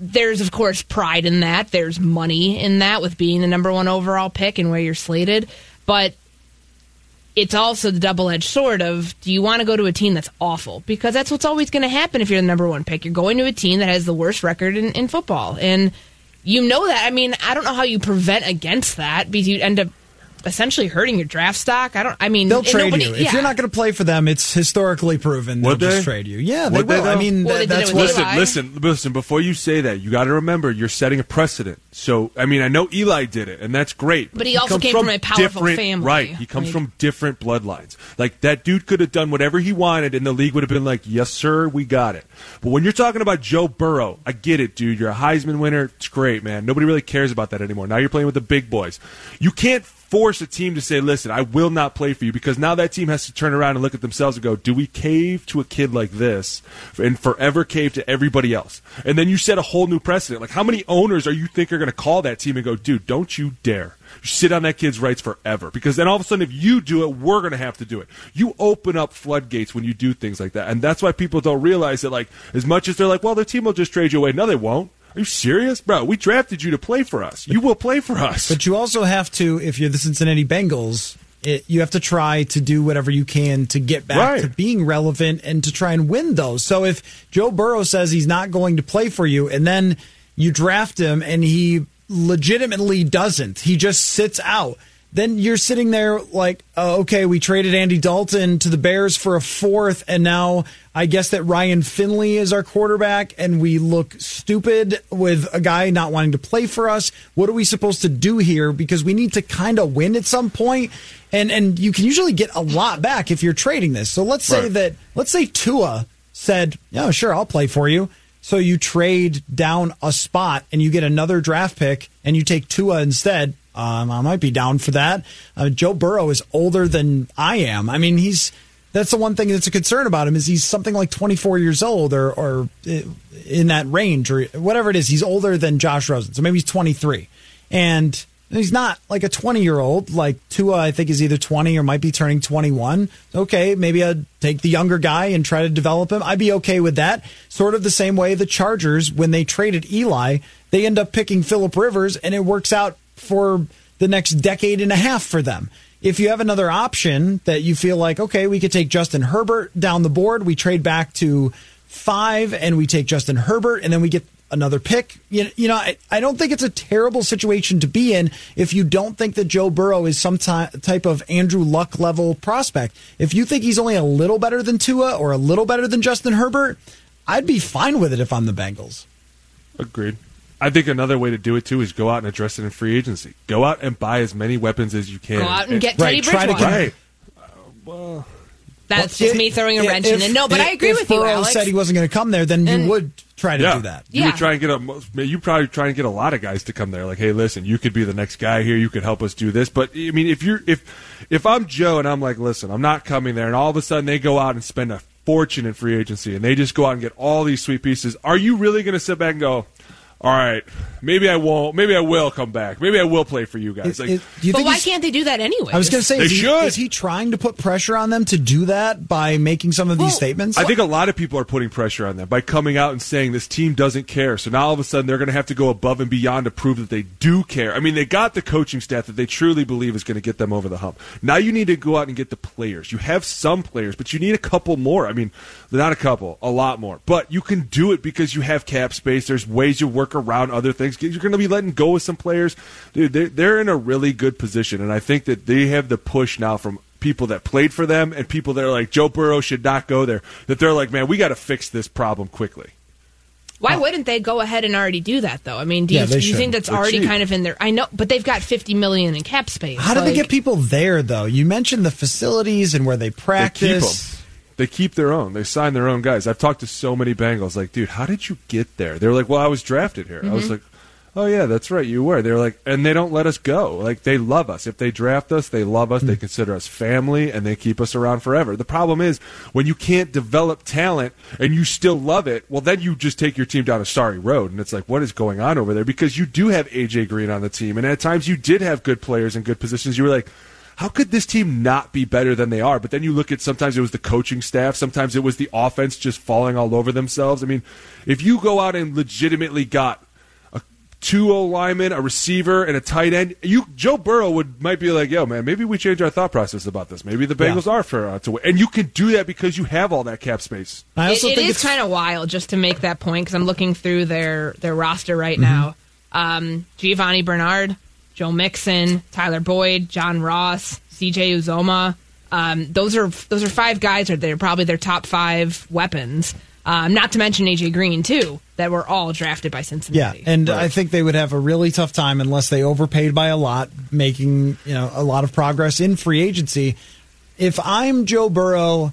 there's of course pride in that. There's money in that with being the number one overall pick and where you're slated, but it's also the double edged sword of do you want to go to a team that's awful? Because that's what's always going to happen if you're the number one pick. You're going to a team that has the worst record in, in football. And you know that. I mean, I don't know how you prevent against that because you end up essentially hurting your draft stock. I don't, I mean, They'll trade nobody- you. If you're not going to play for them, it's historically proven they'll Would just trade you. Yeah, they Would they. I mean, Well, that- that's it what. Eli. Listen, listen, listen. Before you say that, you got to remember you're setting a precedent. So, I mean, I know Eli did it, and that's great. But he also comes came from a powerful different- family. right? He comes Like- from different bloodlines. Like that dude could have done whatever he wanted, and the league would have been like, "Yes, sir, we got it." But when you're talking about Joe Burrow, I get it, dude. You're a Heisman winner. It's great, man. Nobody really cares about that anymore. Now you're playing with the big boys. You can't force a team to say, "Listen, I will not play for you," because now that team has to turn around and look at themselves and go, "Do we cave to a kid like this and forever cave to everybody else?" And then you set a whole new precedent. Like, how many owners are you think are going to call that team and go, "Dude, don't you dare." Sit on that kid's rights forever because then all of a sudden, if you do it, we're going to have to do it. You open up floodgates when you do things like that, and that's why people don't realize that. Like, as much as they're like, "Well, their team will just trade you away," no, they won't. Are you serious, bro? We drafted you to play for us. You will play for us. But you also have to, if you're the Cincinnati Bengals, it, you have to try to do whatever you can to get back Right. to being relevant and to try and win those. So if Joe Burrow says he's not going to play for you, and then you draft him and he legitimately doesn't, he just sits out. Then you're sitting there like, uh, okay, we traded Andy Dalton to the Bears for a fourth, and now I guess that Ryan Finley is our quarterback, and we look stupid with a guy not wanting to play for us. What are we supposed to do here? Because we need to kind of win at some point, and and you can usually get a lot back if you're trading this. So let's say Right. that let's say Tua said, "Yeah, sure, I'll play for you." So you trade down a spot and you get another draft pick and you take Tua instead. Um, I might be down for that. Uh, Joe Burrow is older than I am. I mean, he's that's the one thing that's a concern about him is he's something like 24 years old or or uh, in that range or whatever it is. He's older than Josh Rosen, so maybe he's 23, and he's not like a 20 year old like Tua. I think is either 20 or might be turning 21. Okay, maybe I'd take the younger guy and try to develop him. I'd be okay with that. Sort of the same way the Chargers when they traded Eli, they end up picking Philip Rivers, and it works out for the next decade and a half for them. If you have another option that you feel like, okay, we could take Justin Herbert down the board, we trade back to five and we take Justin Herbert, and then we get another pick. You know, I, don't think it's a terrible situation to be in if you don't think that Joe Burrow is some ty- type of Andrew Luck level prospect. If you think he's only a little better than Tua or a little better than Justin Herbert, I'd be fine with it if I'm the Bengals. Agreed. I think another way to do it too is go out and address it in free agency. Go out and buy as many weapons as you can. Go out and get Teddy Right, try to Bridgewater. get- Right. Well, That's Well, just me throwing a if- wrench in if- it. No, but I agree if with you, Burrow Alex. said he wasn't going to come there, then And- you would try to yeah. do that. You Yeah. would try and get a. You probably try and get a lot of guys to come there. Like, hey, listen, you could be the next guy here. You could help us do this. But I mean, if you're if if I'm Joe and I'm like, listen, I'm not coming there, and all of a sudden they go out and spend a fortune in free agency, and they just go out and get all these sweet pieces. Are you really going to sit back and go? All right, maybe I won't. Maybe I will come back. Maybe I will play for you guys. Is- Like, is- do you but why can't they do that anyway? I was going to say, They is he, should. is he trying to put pressure on them to do that by making some of these Well, statements? I think a lot of people are putting pressure on them by coming out and saying this team doesn't care. So now all of a sudden they're going to have to go above and beyond to prove that they do care. I mean, they got the coaching staff that they truly believe is going to get them over the hump. Now you need to go out and get the players. You have some players, but you need a couple more. I mean, not a couple, a lot more. But you can do it because you have cap space. There's ways you work around other things. You're going to be letting go of some players. Dude, they're, they're in a really good position. And I think that they have the push now from people that played for them and people that are like Joe Burrow should not go there. That they're like, man, we got to fix this problem quickly. Why wouldn't they go ahead and already do that though? I mean, do you, Yeah, they do you think that's They're already cheap. kind of in there? I know, but they've got fifty million in cap space. How do they get people there, though? You mentioned the facilities and where they They keep practice. them. They keep their own. They sign their own guys. I've talked to so many Bengals. Like, dude, how did you get there? They were like, well, I was drafted here. I was mm-hmm. like, oh yeah, that's right, you were. They're like, and they don't let us go. Like, they love us. If they draft us, they love us. They mm-hmm. consider us family, and they keep us around forever. The problem is when you can't develop talent and you still love it. Well, then you just take your team down a sorry road, and it's like, what is going on over there? Because you do have AJ Green on the team, and at times you did have good players in good positions. You were like how could this team not be better than they are? But then you look at sometimes it was the coaching staff, sometimes it was the offense just falling all over themselves. I mean, if you go out and legitimately got a two O lineman, a receiver, and a tight end, you Joe Burrow would might be like, "Yo, man, maybe we change our thought process about this. Maybe the Bengals are for uh, to win." And you can do that because you have all that cap space. I also it think it's kind of wild just to make that point because I'm looking through their their roster right Mm-hmm. now. Um, Giovani Bernard, Joe Mixon, Tyler Boyd, John Ross, C.J. Uzomah. Um, those are those are five guys that they're probably their top five weapons. Um, not to mention AJ Green too, that were all drafted by Cincinnati. Yeah, Cincinnati. and I think they would have a really tough time unless they overpaid by a lot, making you know a lot of progress in free agency. If I'm Joe Burrow,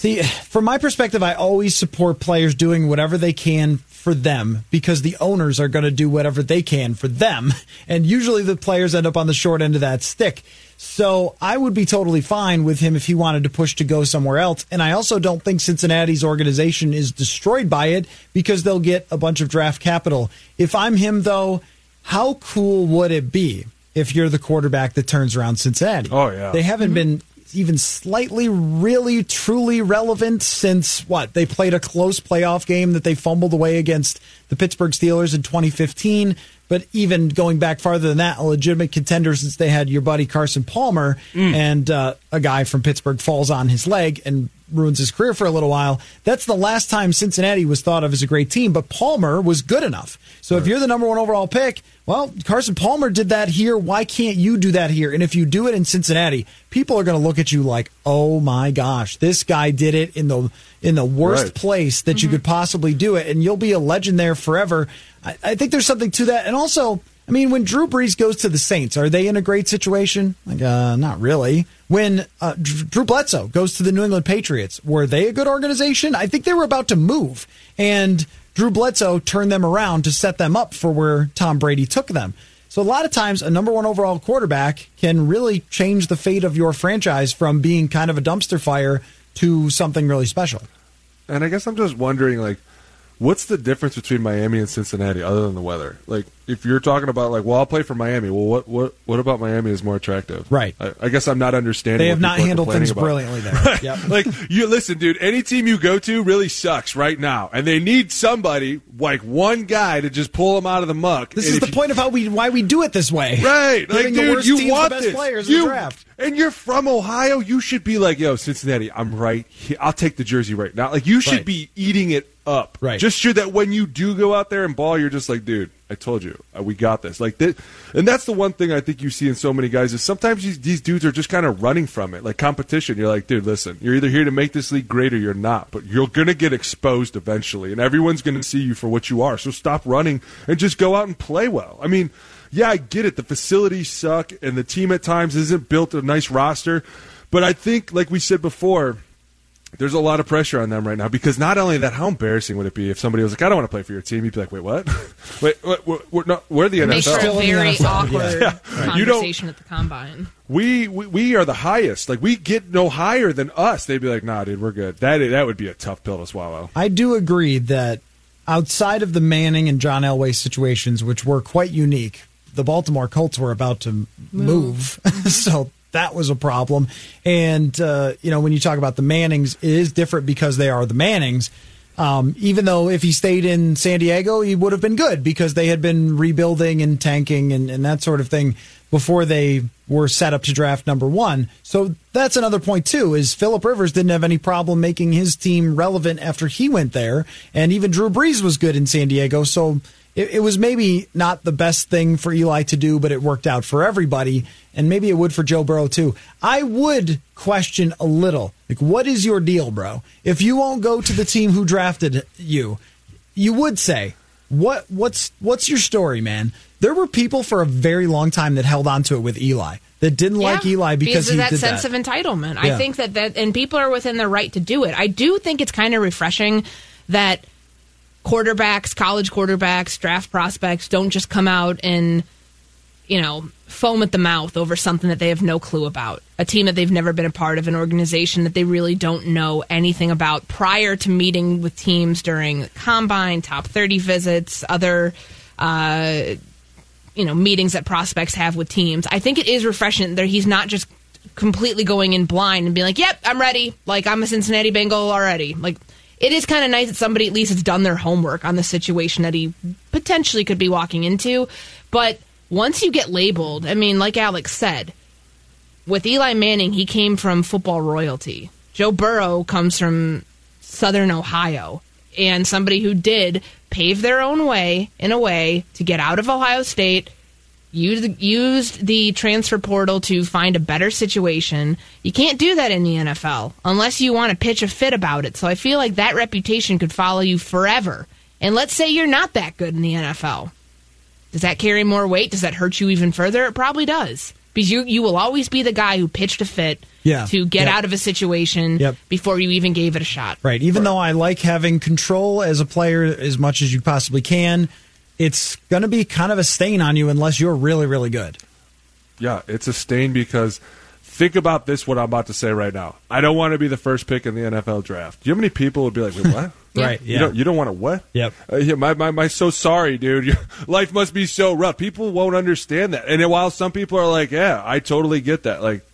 see, from my perspective, I always support players doing whatever they can for them because the owners are going to do whatever they can for them, and usually the players end up on the short end of that stick. So I would be totally fine with him if he wanted to push to go somewhere else. And I also don't think Cincinnati's organization is destroyed by it because they'll get a bunch of draft capital. If I'm him, though, how cool would it be if you're the quarterback that turns around Cincinnati? Oh, yeah. They haven't mm-hmm. been even slightly, really, truly relevant since what? They played a close playoff game that they fumbled away against the Pittsburgh Steelers in 2015. But even going back farther than that, a legitimate contender since they had your buddy Carson Palmer and uh, a guy from Pittsburgh falls on his leg and ruins his career for a little while. That's the last time Cincinnati was thought of as a great team, but Palmer was good enough. So if you're the number one overall pick, well, Carson Palmer did that here. Why can't you do that here? And if you do it in Cincinnati, people are going to look at you like, "Oh my gosh, this guy did it in the in the worst Right. place that you mm-hmm. could possibly do it, and you'll be a legend there forever." I, I think there's something to that, and also. I mean, when Drew Brees goes to the Saints, are they in a great situation? Like, uh, not really. When uh, Drew Bledsoe goes to the New England Patriots, were they a good organization? I think they were about to move, and Drew Bledsoe turned them around to set them up for where Tom Brady took them. So a lot of times, a number one overall quarterback can really change the fate of your franchise from being kind of a dumpster fire to something really special. And I guess I'm just wondering, like, what's the difference between Miami and Cincinnati other than the weather? Like, if you're talking about like, well, I'll play for Miami. Well, what what what about Miami is more attractive? Right. I, I guess I'm not understanding. They have not handled things about. brilliantly there. Yep. like you listen, dude. Any team you go to really sucks right now, and they need somebody like one guy to just pull them out of the muck. This And is the you- point of how we why we do it this way. Right, like Giving dude, worst you want the best this. players in you, the draft. and you're from Ohio. You should be like, yo, Cincinnati. I'm right. Here. I'll take the jersey right now. Like you should Right. be eating it up. Right. Just sure that when you do go out there and ball, you're just like, dude, I told you, uh, we got this. Like, this, and that's the one thing I think you see in so many guys is sometimes these, these dudes are just kind of running from it, like competition. You're like, dude, listen, you're either here to make this league great or you're not, but you're gonna get exposed eventually, and everyone's gonna see you for what you are. So stop running and just go out and play well. I mean, yeah, I get it. The facilities suck, and the team at times isn't built a nice roster, but I think, like we said before there's a lot of pressure on them right now because not only that, how embarrassing would it be if somebody was like, "I don't want to play for your team"? You'd be like, "Wait, what? Wait, what, we're, we're, not, we're the It NFL." makes for a very awkward Yeah. You don't- conversation at the combine. We, we we are the highest. Like we get no higher than us. They'd be like, "Nah, dude, we're good." That that would be a tough pill to swallow. I do agree that outside of the Manning and John Elway situations, which were quite unique, the Baltimore Colts were about to move, so that was a problem. And uh, you know, when you talk about the Mannings, it is different because they are the Mannings. Um, even though if he stayed in San Diego, he would have been good because they had been rebuilding and tanking and, and that sort of thing before they were set up to draft number one. So that's another point too. Is Philip Rivers didn't have any problem making his team relevant after he went there, and even Drew Brees was good in San Diego. So it, it was maybe not the best thing for Eli to do, but it worked out for everybody, and maybe it would for Joe Burrow too. I would question a little, like, what is your deal, bro? If you won't go to the team who drafted you, you would say, what what's what's your story, man? There were people for a very long time that held on to it with Eli that didn't like Yeah, Eli because, of he that sense that. of entitlement. Yeah. I think that that and people are within their right to do it. I do think it's kind of refreshing that quarterbacks, college quarterbacks, draft prospects don't just come out and you know foam at the mouth over something that they have no clue about. A team that they've never been a part of, an organization that they really don't know anything about prior to meeting with teams during combine, top 30 visits, other uh, you know meetings that prospects have with teams. I think it is refreshing that he's not just completely going in blind and being like, "Yep, I'm ready. Like I'm a Cincinnati Bengal already." Like it is kind of nice that somebody at least has done their homework on the situation that he potentially could be walking into. But once you get labeled, I mean, like Alex said, with Eli Manning, he came from football royalty. Joe Burrow comes from Southern Ohio, and somebody who did pave their own way in a way to get out of Ohio State, used, used the transfer portal to find a better situation. You can't do that in the NFL unless you want to pitch a fit about it. So I feel like that reputation could follow you forever. And let's say you're not that good in the NFL. Does that carry more weight? Does that hurt you even further? It probably does. Because you, you will always be the guy who pitched a fit Yeah. to get Yep. out of a situation Yep. before you even gave it a shot. Right. Even though I like having control as a player as much as you possibly can, it's going to be kind of a stain on you unless you're really, really good. Yeah, it's a stain because think about this. What I'm about to say right now. I don't want to be the first pick in the NFL draft. Do you know how many people would be like, "Wait, what?" Right, You yeah. don't. You don't want to what? Yep. Uh, yeah, my, my, my, so sorry, dude. Your life must be so rough. People won't understand that. And while some people are like, yeah, I totally get that. Like,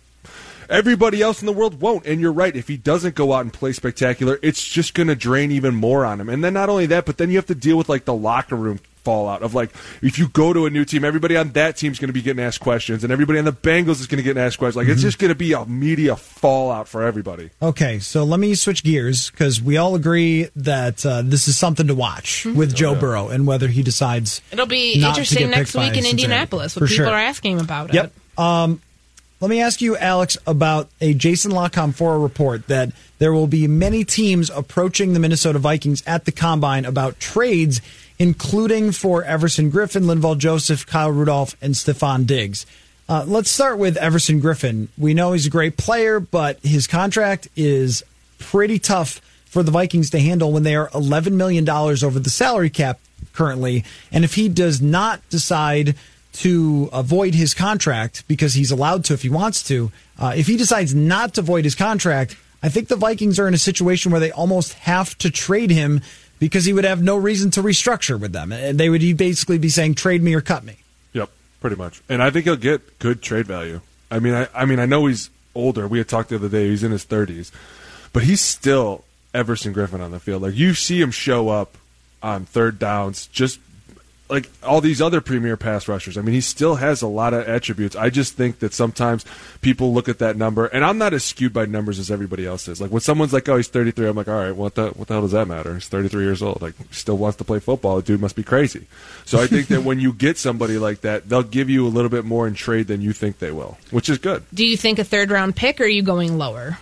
everybody else in the world won't. And you're right. If he doesn't go out and play spectacular, it's just going to drain even more on him. And then not only that, but then you have to deal with like the locker room fallout of like, if you go to a new team, everybody on that team's going to be getting asked questions, and everybody on the Bengals is going to get asked questions. Like, it's just going to be a media fallout for everybody. Okay, so let me switch gears because we all agree that uh, this is something to watch with Joe Burrow and whether he decides. It'll be interesting next week in Cincinnati. Indianapolis For when people sure. are asking him about Yep. it. Um, let me ask you, Alex, about a Jason La Canfora a report that there will be many teams approaching the Minnesota Vikings at the combine about trades, including for Everson Griffen, Linval Joseph, Kyle Rudolph, and Stefon Diggs. Uh, let's start with Everson Griffen. We know he's a great player, but his contract is pretty tough for the Vikings to handle when they are $11 million over the salary cap currently. And if he does not decide to avoid his contract because he's allowed to if he wants to, uh, if he decides not to void his contract, I think the Vikings are in a situation where they almost have to trade him because he would have no reason to restructure with them. And they would basically be saying, trade me or cut me. Yep, pretty much. And I think he'll get good trade value. I mean, I, I mean, I know he's older. We had talked the other day. He's in his thirties, but he's still Everson Griffen on the field. Like you see him show up on third downs, just like all these other premier pass rushers. I mean, he still has a lot of attributes. I just think that sometimes people look at that number, and I'm not as skewed by numbers as everybody else is. Like when someone's like, "Oh, he's 33," I'm like, "All right, what the what the hell does that matter? He's 33 years old. Like, still wants to play football. The dude must be crazy." So I think that when you get somebody like that, they'll give you a little bit more in trade than you think they will, which is good. Do you think a third round pick, or are you going lower?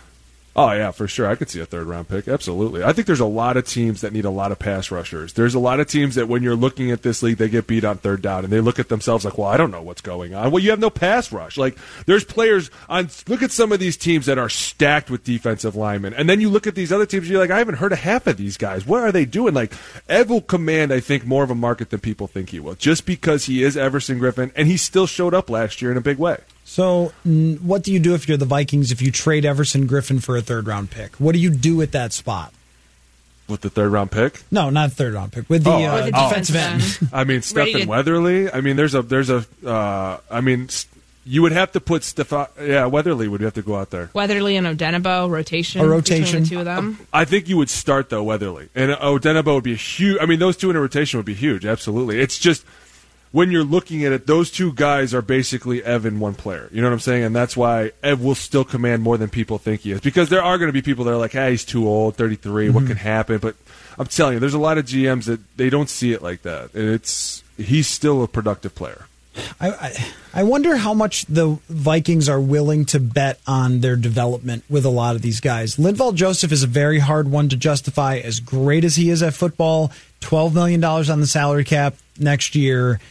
Oh yeah, for sure. I could see a third round pick. Absolutely. I think there's a lot of teams that need a lot of pass rushers. There's a lot of teams that when you're looking at this league, they get beat on third down and they look at themselves like, "Well, I don't know what's going on." Well, you have no pass rush. Like there's players on look at some of these teams that are stacked with defensive linemen. And then you look at these other teams you're like, "I haven't heard of half of these guys. What are they doing?" Like Ev will command I think more of a market than people think he will. Just because he is Everson Griffen and he still showed up last year in a big way. So, n- what do you do if you're the Vikings if you trade Everson Griffen for a third round pick? What do you do at that spot? With the third round pick? No, not third round pick. With the, Oh, uh, With the defensive defensive end. I mean, Stephen to- Weatherly. I mean, there's a there's a. Uh, I mean, you would have to put Stefan. Yeah, Weatherly would have to go out there. Weatherly and Odenigbo rotation. A rotation. between the two of them. I think you would start though Weatherly and Odenigbo would be a huge. I mean, those two in a rotation would be huge. Absolutely. It's just when you're looking at it, those two guys are basically Ev and one player. You know what I'm saying? And that's why Ev will still command more than people think he is. Because there are going to be people that are like, "Hey, he's too old, 33. What mm-hmm. can happen?" But I'm telling you, there's a lot of GMs that they don't see it like that. And it's he's still a productive player. I, I, I wonder how much the Vikings are willing to bet on their development with a lot of these guys. Linval Joseph is a very hard one to justify. As great as he is at football, $12 million on the salary cap next year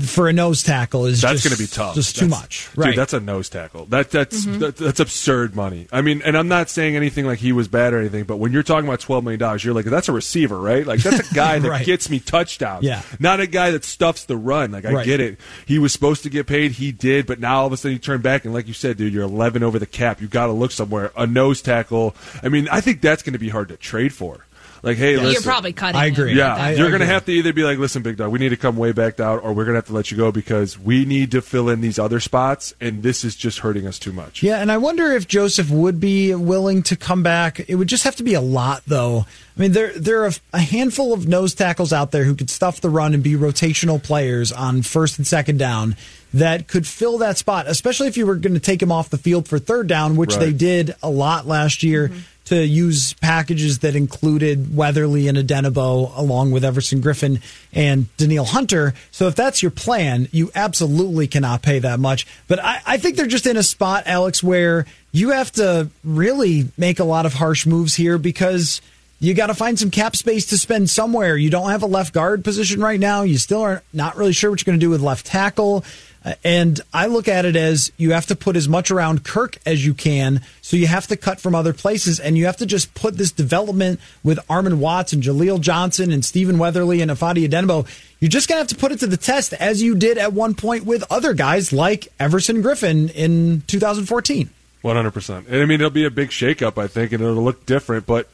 for a nose tackle is That's going to be tough. Just too That's- much. dude, that's a nose tackle. That that's Mm-hmm. that, that's absurd money. I mean, and I'm not saying anything like he was bad or anything, but when you're talking about twelve million dollars, you're like, that's a receiver, right? Like that's a guy that Right. gets me touchdowns. Yeah. not a guy that stuffs the run. Like I Right. get it. He was supposed to get paid. He did, but now all of a sudden you turn back and like you said, dude, you're 11 over the cap. You got to look somewhere. A nose tackle. I mean, I think that's going to be hard to trade for. Like, hey, You're probably cutting. I agree. yeah, I- you're going to agree. have to either be like, listen, big dog, we need to come way back down, or we're going to have to let you go because we need to fill in these other spots, and this is just hurting us too much. Yeah, and I wonder if Joseph would be willing to come back. It would just have to be a lot, though. I mean, there there are a, a handful of nose tackles out there who could stuff the run and be rotational players on first and second down that could fill that spot, especially if you were going to take him off the field for third down, which Right. they did a lot last year. Mm-hmm. To use packages that included Weatherly and Odenigbo along with Everson Griffen and Danielle Hunter. So if that's your plan, you absolutely cannot pay that much. But I, I think they're just in a spot, Alex, where you have to really make a lot of harsh moves here because you got to find some cap space to spend somewhere. You don't have a left guard position right now. You still are not really sure what you're going to do with left tackle. Uh, And I look at it as you have to put as much around Kirk as you can. So you have to cut from other places and you have to just put this development with Armon Watts and Jaleel Johnson and Stephen Weatherly and Ifeadi Odenigbo. You're just going to have to put it to the test as you did at one point with other guys like Everson Griffen in 2014. One hundred percent. And I mean, it'll be a big shakeup, I think, and it'll look different. But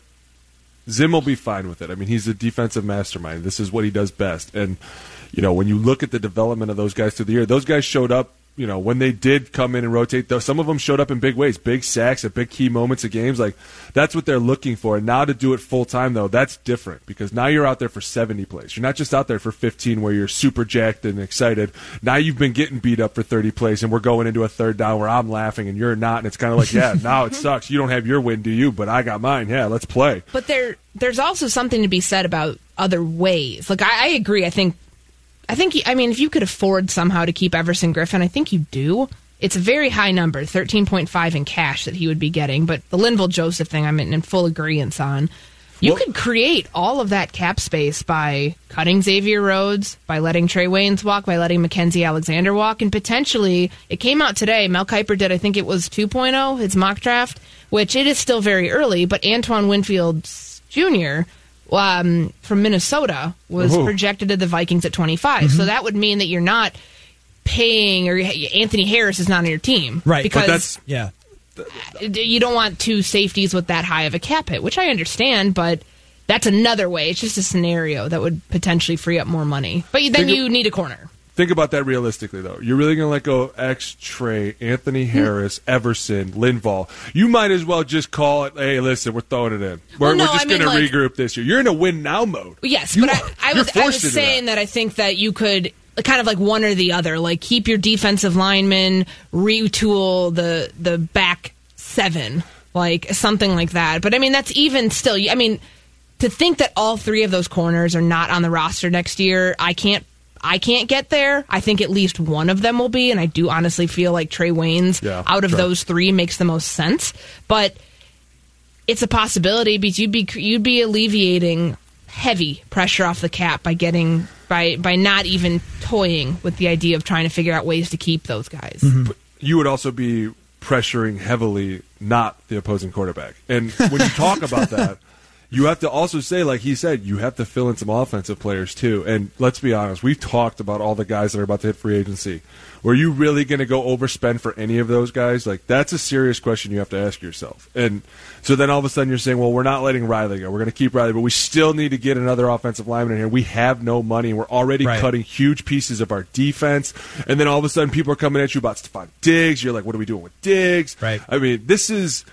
Zim will be fine with it. I mean, he's a defensive mastermind. This is what he does best. And you know, when you look at the development of those guys through the year, those guys showed up. You know, when they did come in and rotate, though, some of them showed up in big ways, big sacks at big key moments of games. Like that's what they're looking for. And now to do it full time, though, that's different because now you're out there for 70 plays. You're not just out there for 15 where you're super jacked and excited. Now you've been getting beat up for 30 plays, and we're going into a third down where I'm laughing and you're not, and it's kind of like, yeah, now it sucks. You don't have your win, do you? But I got mine. Yeah, let's play. But there, there's also something to be said about other ways. Like I, I agree. I think, I think. I mean, if you could afford somehow to keep Everson Griffen, I think you do. It's a very high number, thirteen point five in cash that he would be getting. But the Linval Joseph thing, I'm in, in full agreement on. You Well- could create all of that cap space by cutting Xavier Rhodes, by letting Trae Waynes walk, by letting Mackenzie Alexander walk, and potentially it came out today. Mel Kiper did, I think it was 2.0, his mock draft, which it is still very early, but Antoine Winfield Jr. Um, from Minnesota was Ooh. projected to the Vikings at 25. So that would mean that you're not paying, or Anthony Harris is not on your team, Right. Because that's- Yeah. you don't want two safeties with that high of a cap hit, which I understand, but that's another way. It's just a scenario that would potentially free up more money. But then you need a corner. Think about that realistically, though. You're really going to let go X, Trae, Anthony hmm. Harris, Everson, Linval. You might as well just call it, hey, listen, we're throwing it in. We're, Well, no, we're just I mean, going to regroup this year. You're in a win now mode. Yes, You but are- I, I was I was saying that. I think that you could kind of like one or the other, like keep your defensive lineman, retool the the back seven, like something like that. But I mean, that's even still. I mean, to think that all three of those corners are not on the roster next year, I can't. I can't get there. I think at least one of them will be, and I do honestly feel like Trae Waynes Yeah, out of sure. those three makes the most sense. But it's a possibility because you'd be you'd be alleviating heavy pressure off the cap by getting by by not even toying with the idea of trying to figure out ways to keep those guys. Mm-hmm. But you would also be pressuring heavily not the opposing quarterback. And when you talk about that, you have to also say, like he said, you have to fill in some offensive players too. And let's be honest, we've talked about all the guys that are about to hit free agency. Were you really going to go overspend for any of those guys? Like that's a serious question you have to ask yourself. And so then all of a sudden you're saying, well, we're not letting Riley go. We're going to keep Riley, but we still need to get another offensive lineman in here. We have no money. We're already Right. cutting huge pieces of our defense. And then all of a sudden people are coming at you about Stefon Diggs. You're like, what are we doing with Diggs? Right. I mean, this is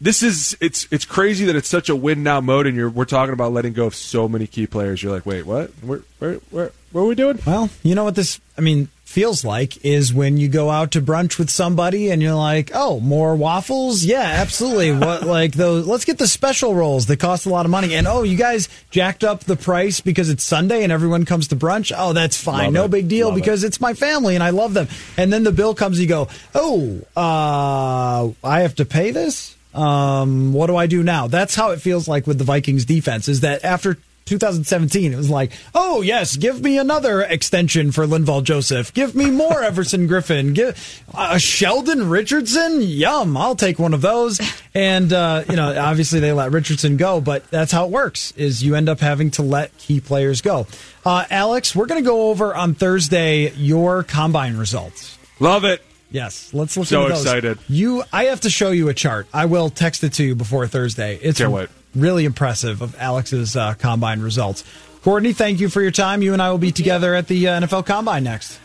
this is it's it's crazy that it's such a win now mode, and you're we're talking about letting go of so many key players. You're like, wait, what? Where where where what are we doing? Well, you know what this, I mean, feels like is when you go out to brunch with somebody and you're like, oh, more waffles? Yeah, absolutely. what, like those, let's get the special rolls that cost a lot of money. And oh, you guys jacked up the price because it's Sunday and everyone comes to brunch? Oh, that's fine. Love no it. big deal Love it. because it's my family and I love them. And then the bill comes, you go, oh, uh, I have to pay this? Um, what do I do now? That's how it feels like with the Vikings defense is that after 2017, it was like, oh, yes, give me another extension for Linval Joseph. Give me more Everson Griffin. Give uh, Sheldon Richardson. Yum. I'll take one of those. And, uh, you know, obviously they let Richardson go, but that's how it works is you end up having to let key players go. Uh, Alex, we're going to go over on Thursday your combine results. Love it. Yes, let's look So into those. excited. You, I have to show you a chart. I will text it to you before Thursday. It's Can't wait. really impressive of Alex's uh, combine results. Courtney, thank you for your time. You and I will be together at the uh, NFL Combine next.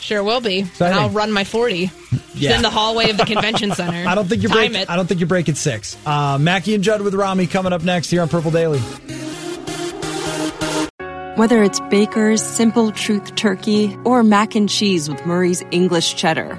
Sure will be. Exciting. And I'll run my 40 Yeah. in the hallway of the convention center. I don't think you Time break. it. I don't think you break at six. Uh, Mackey and Judd with Rami coming up next here on Purple Daily. Whether it's Baker's Simple Truth Turkey or mac and cheese with Murray's English Cheddar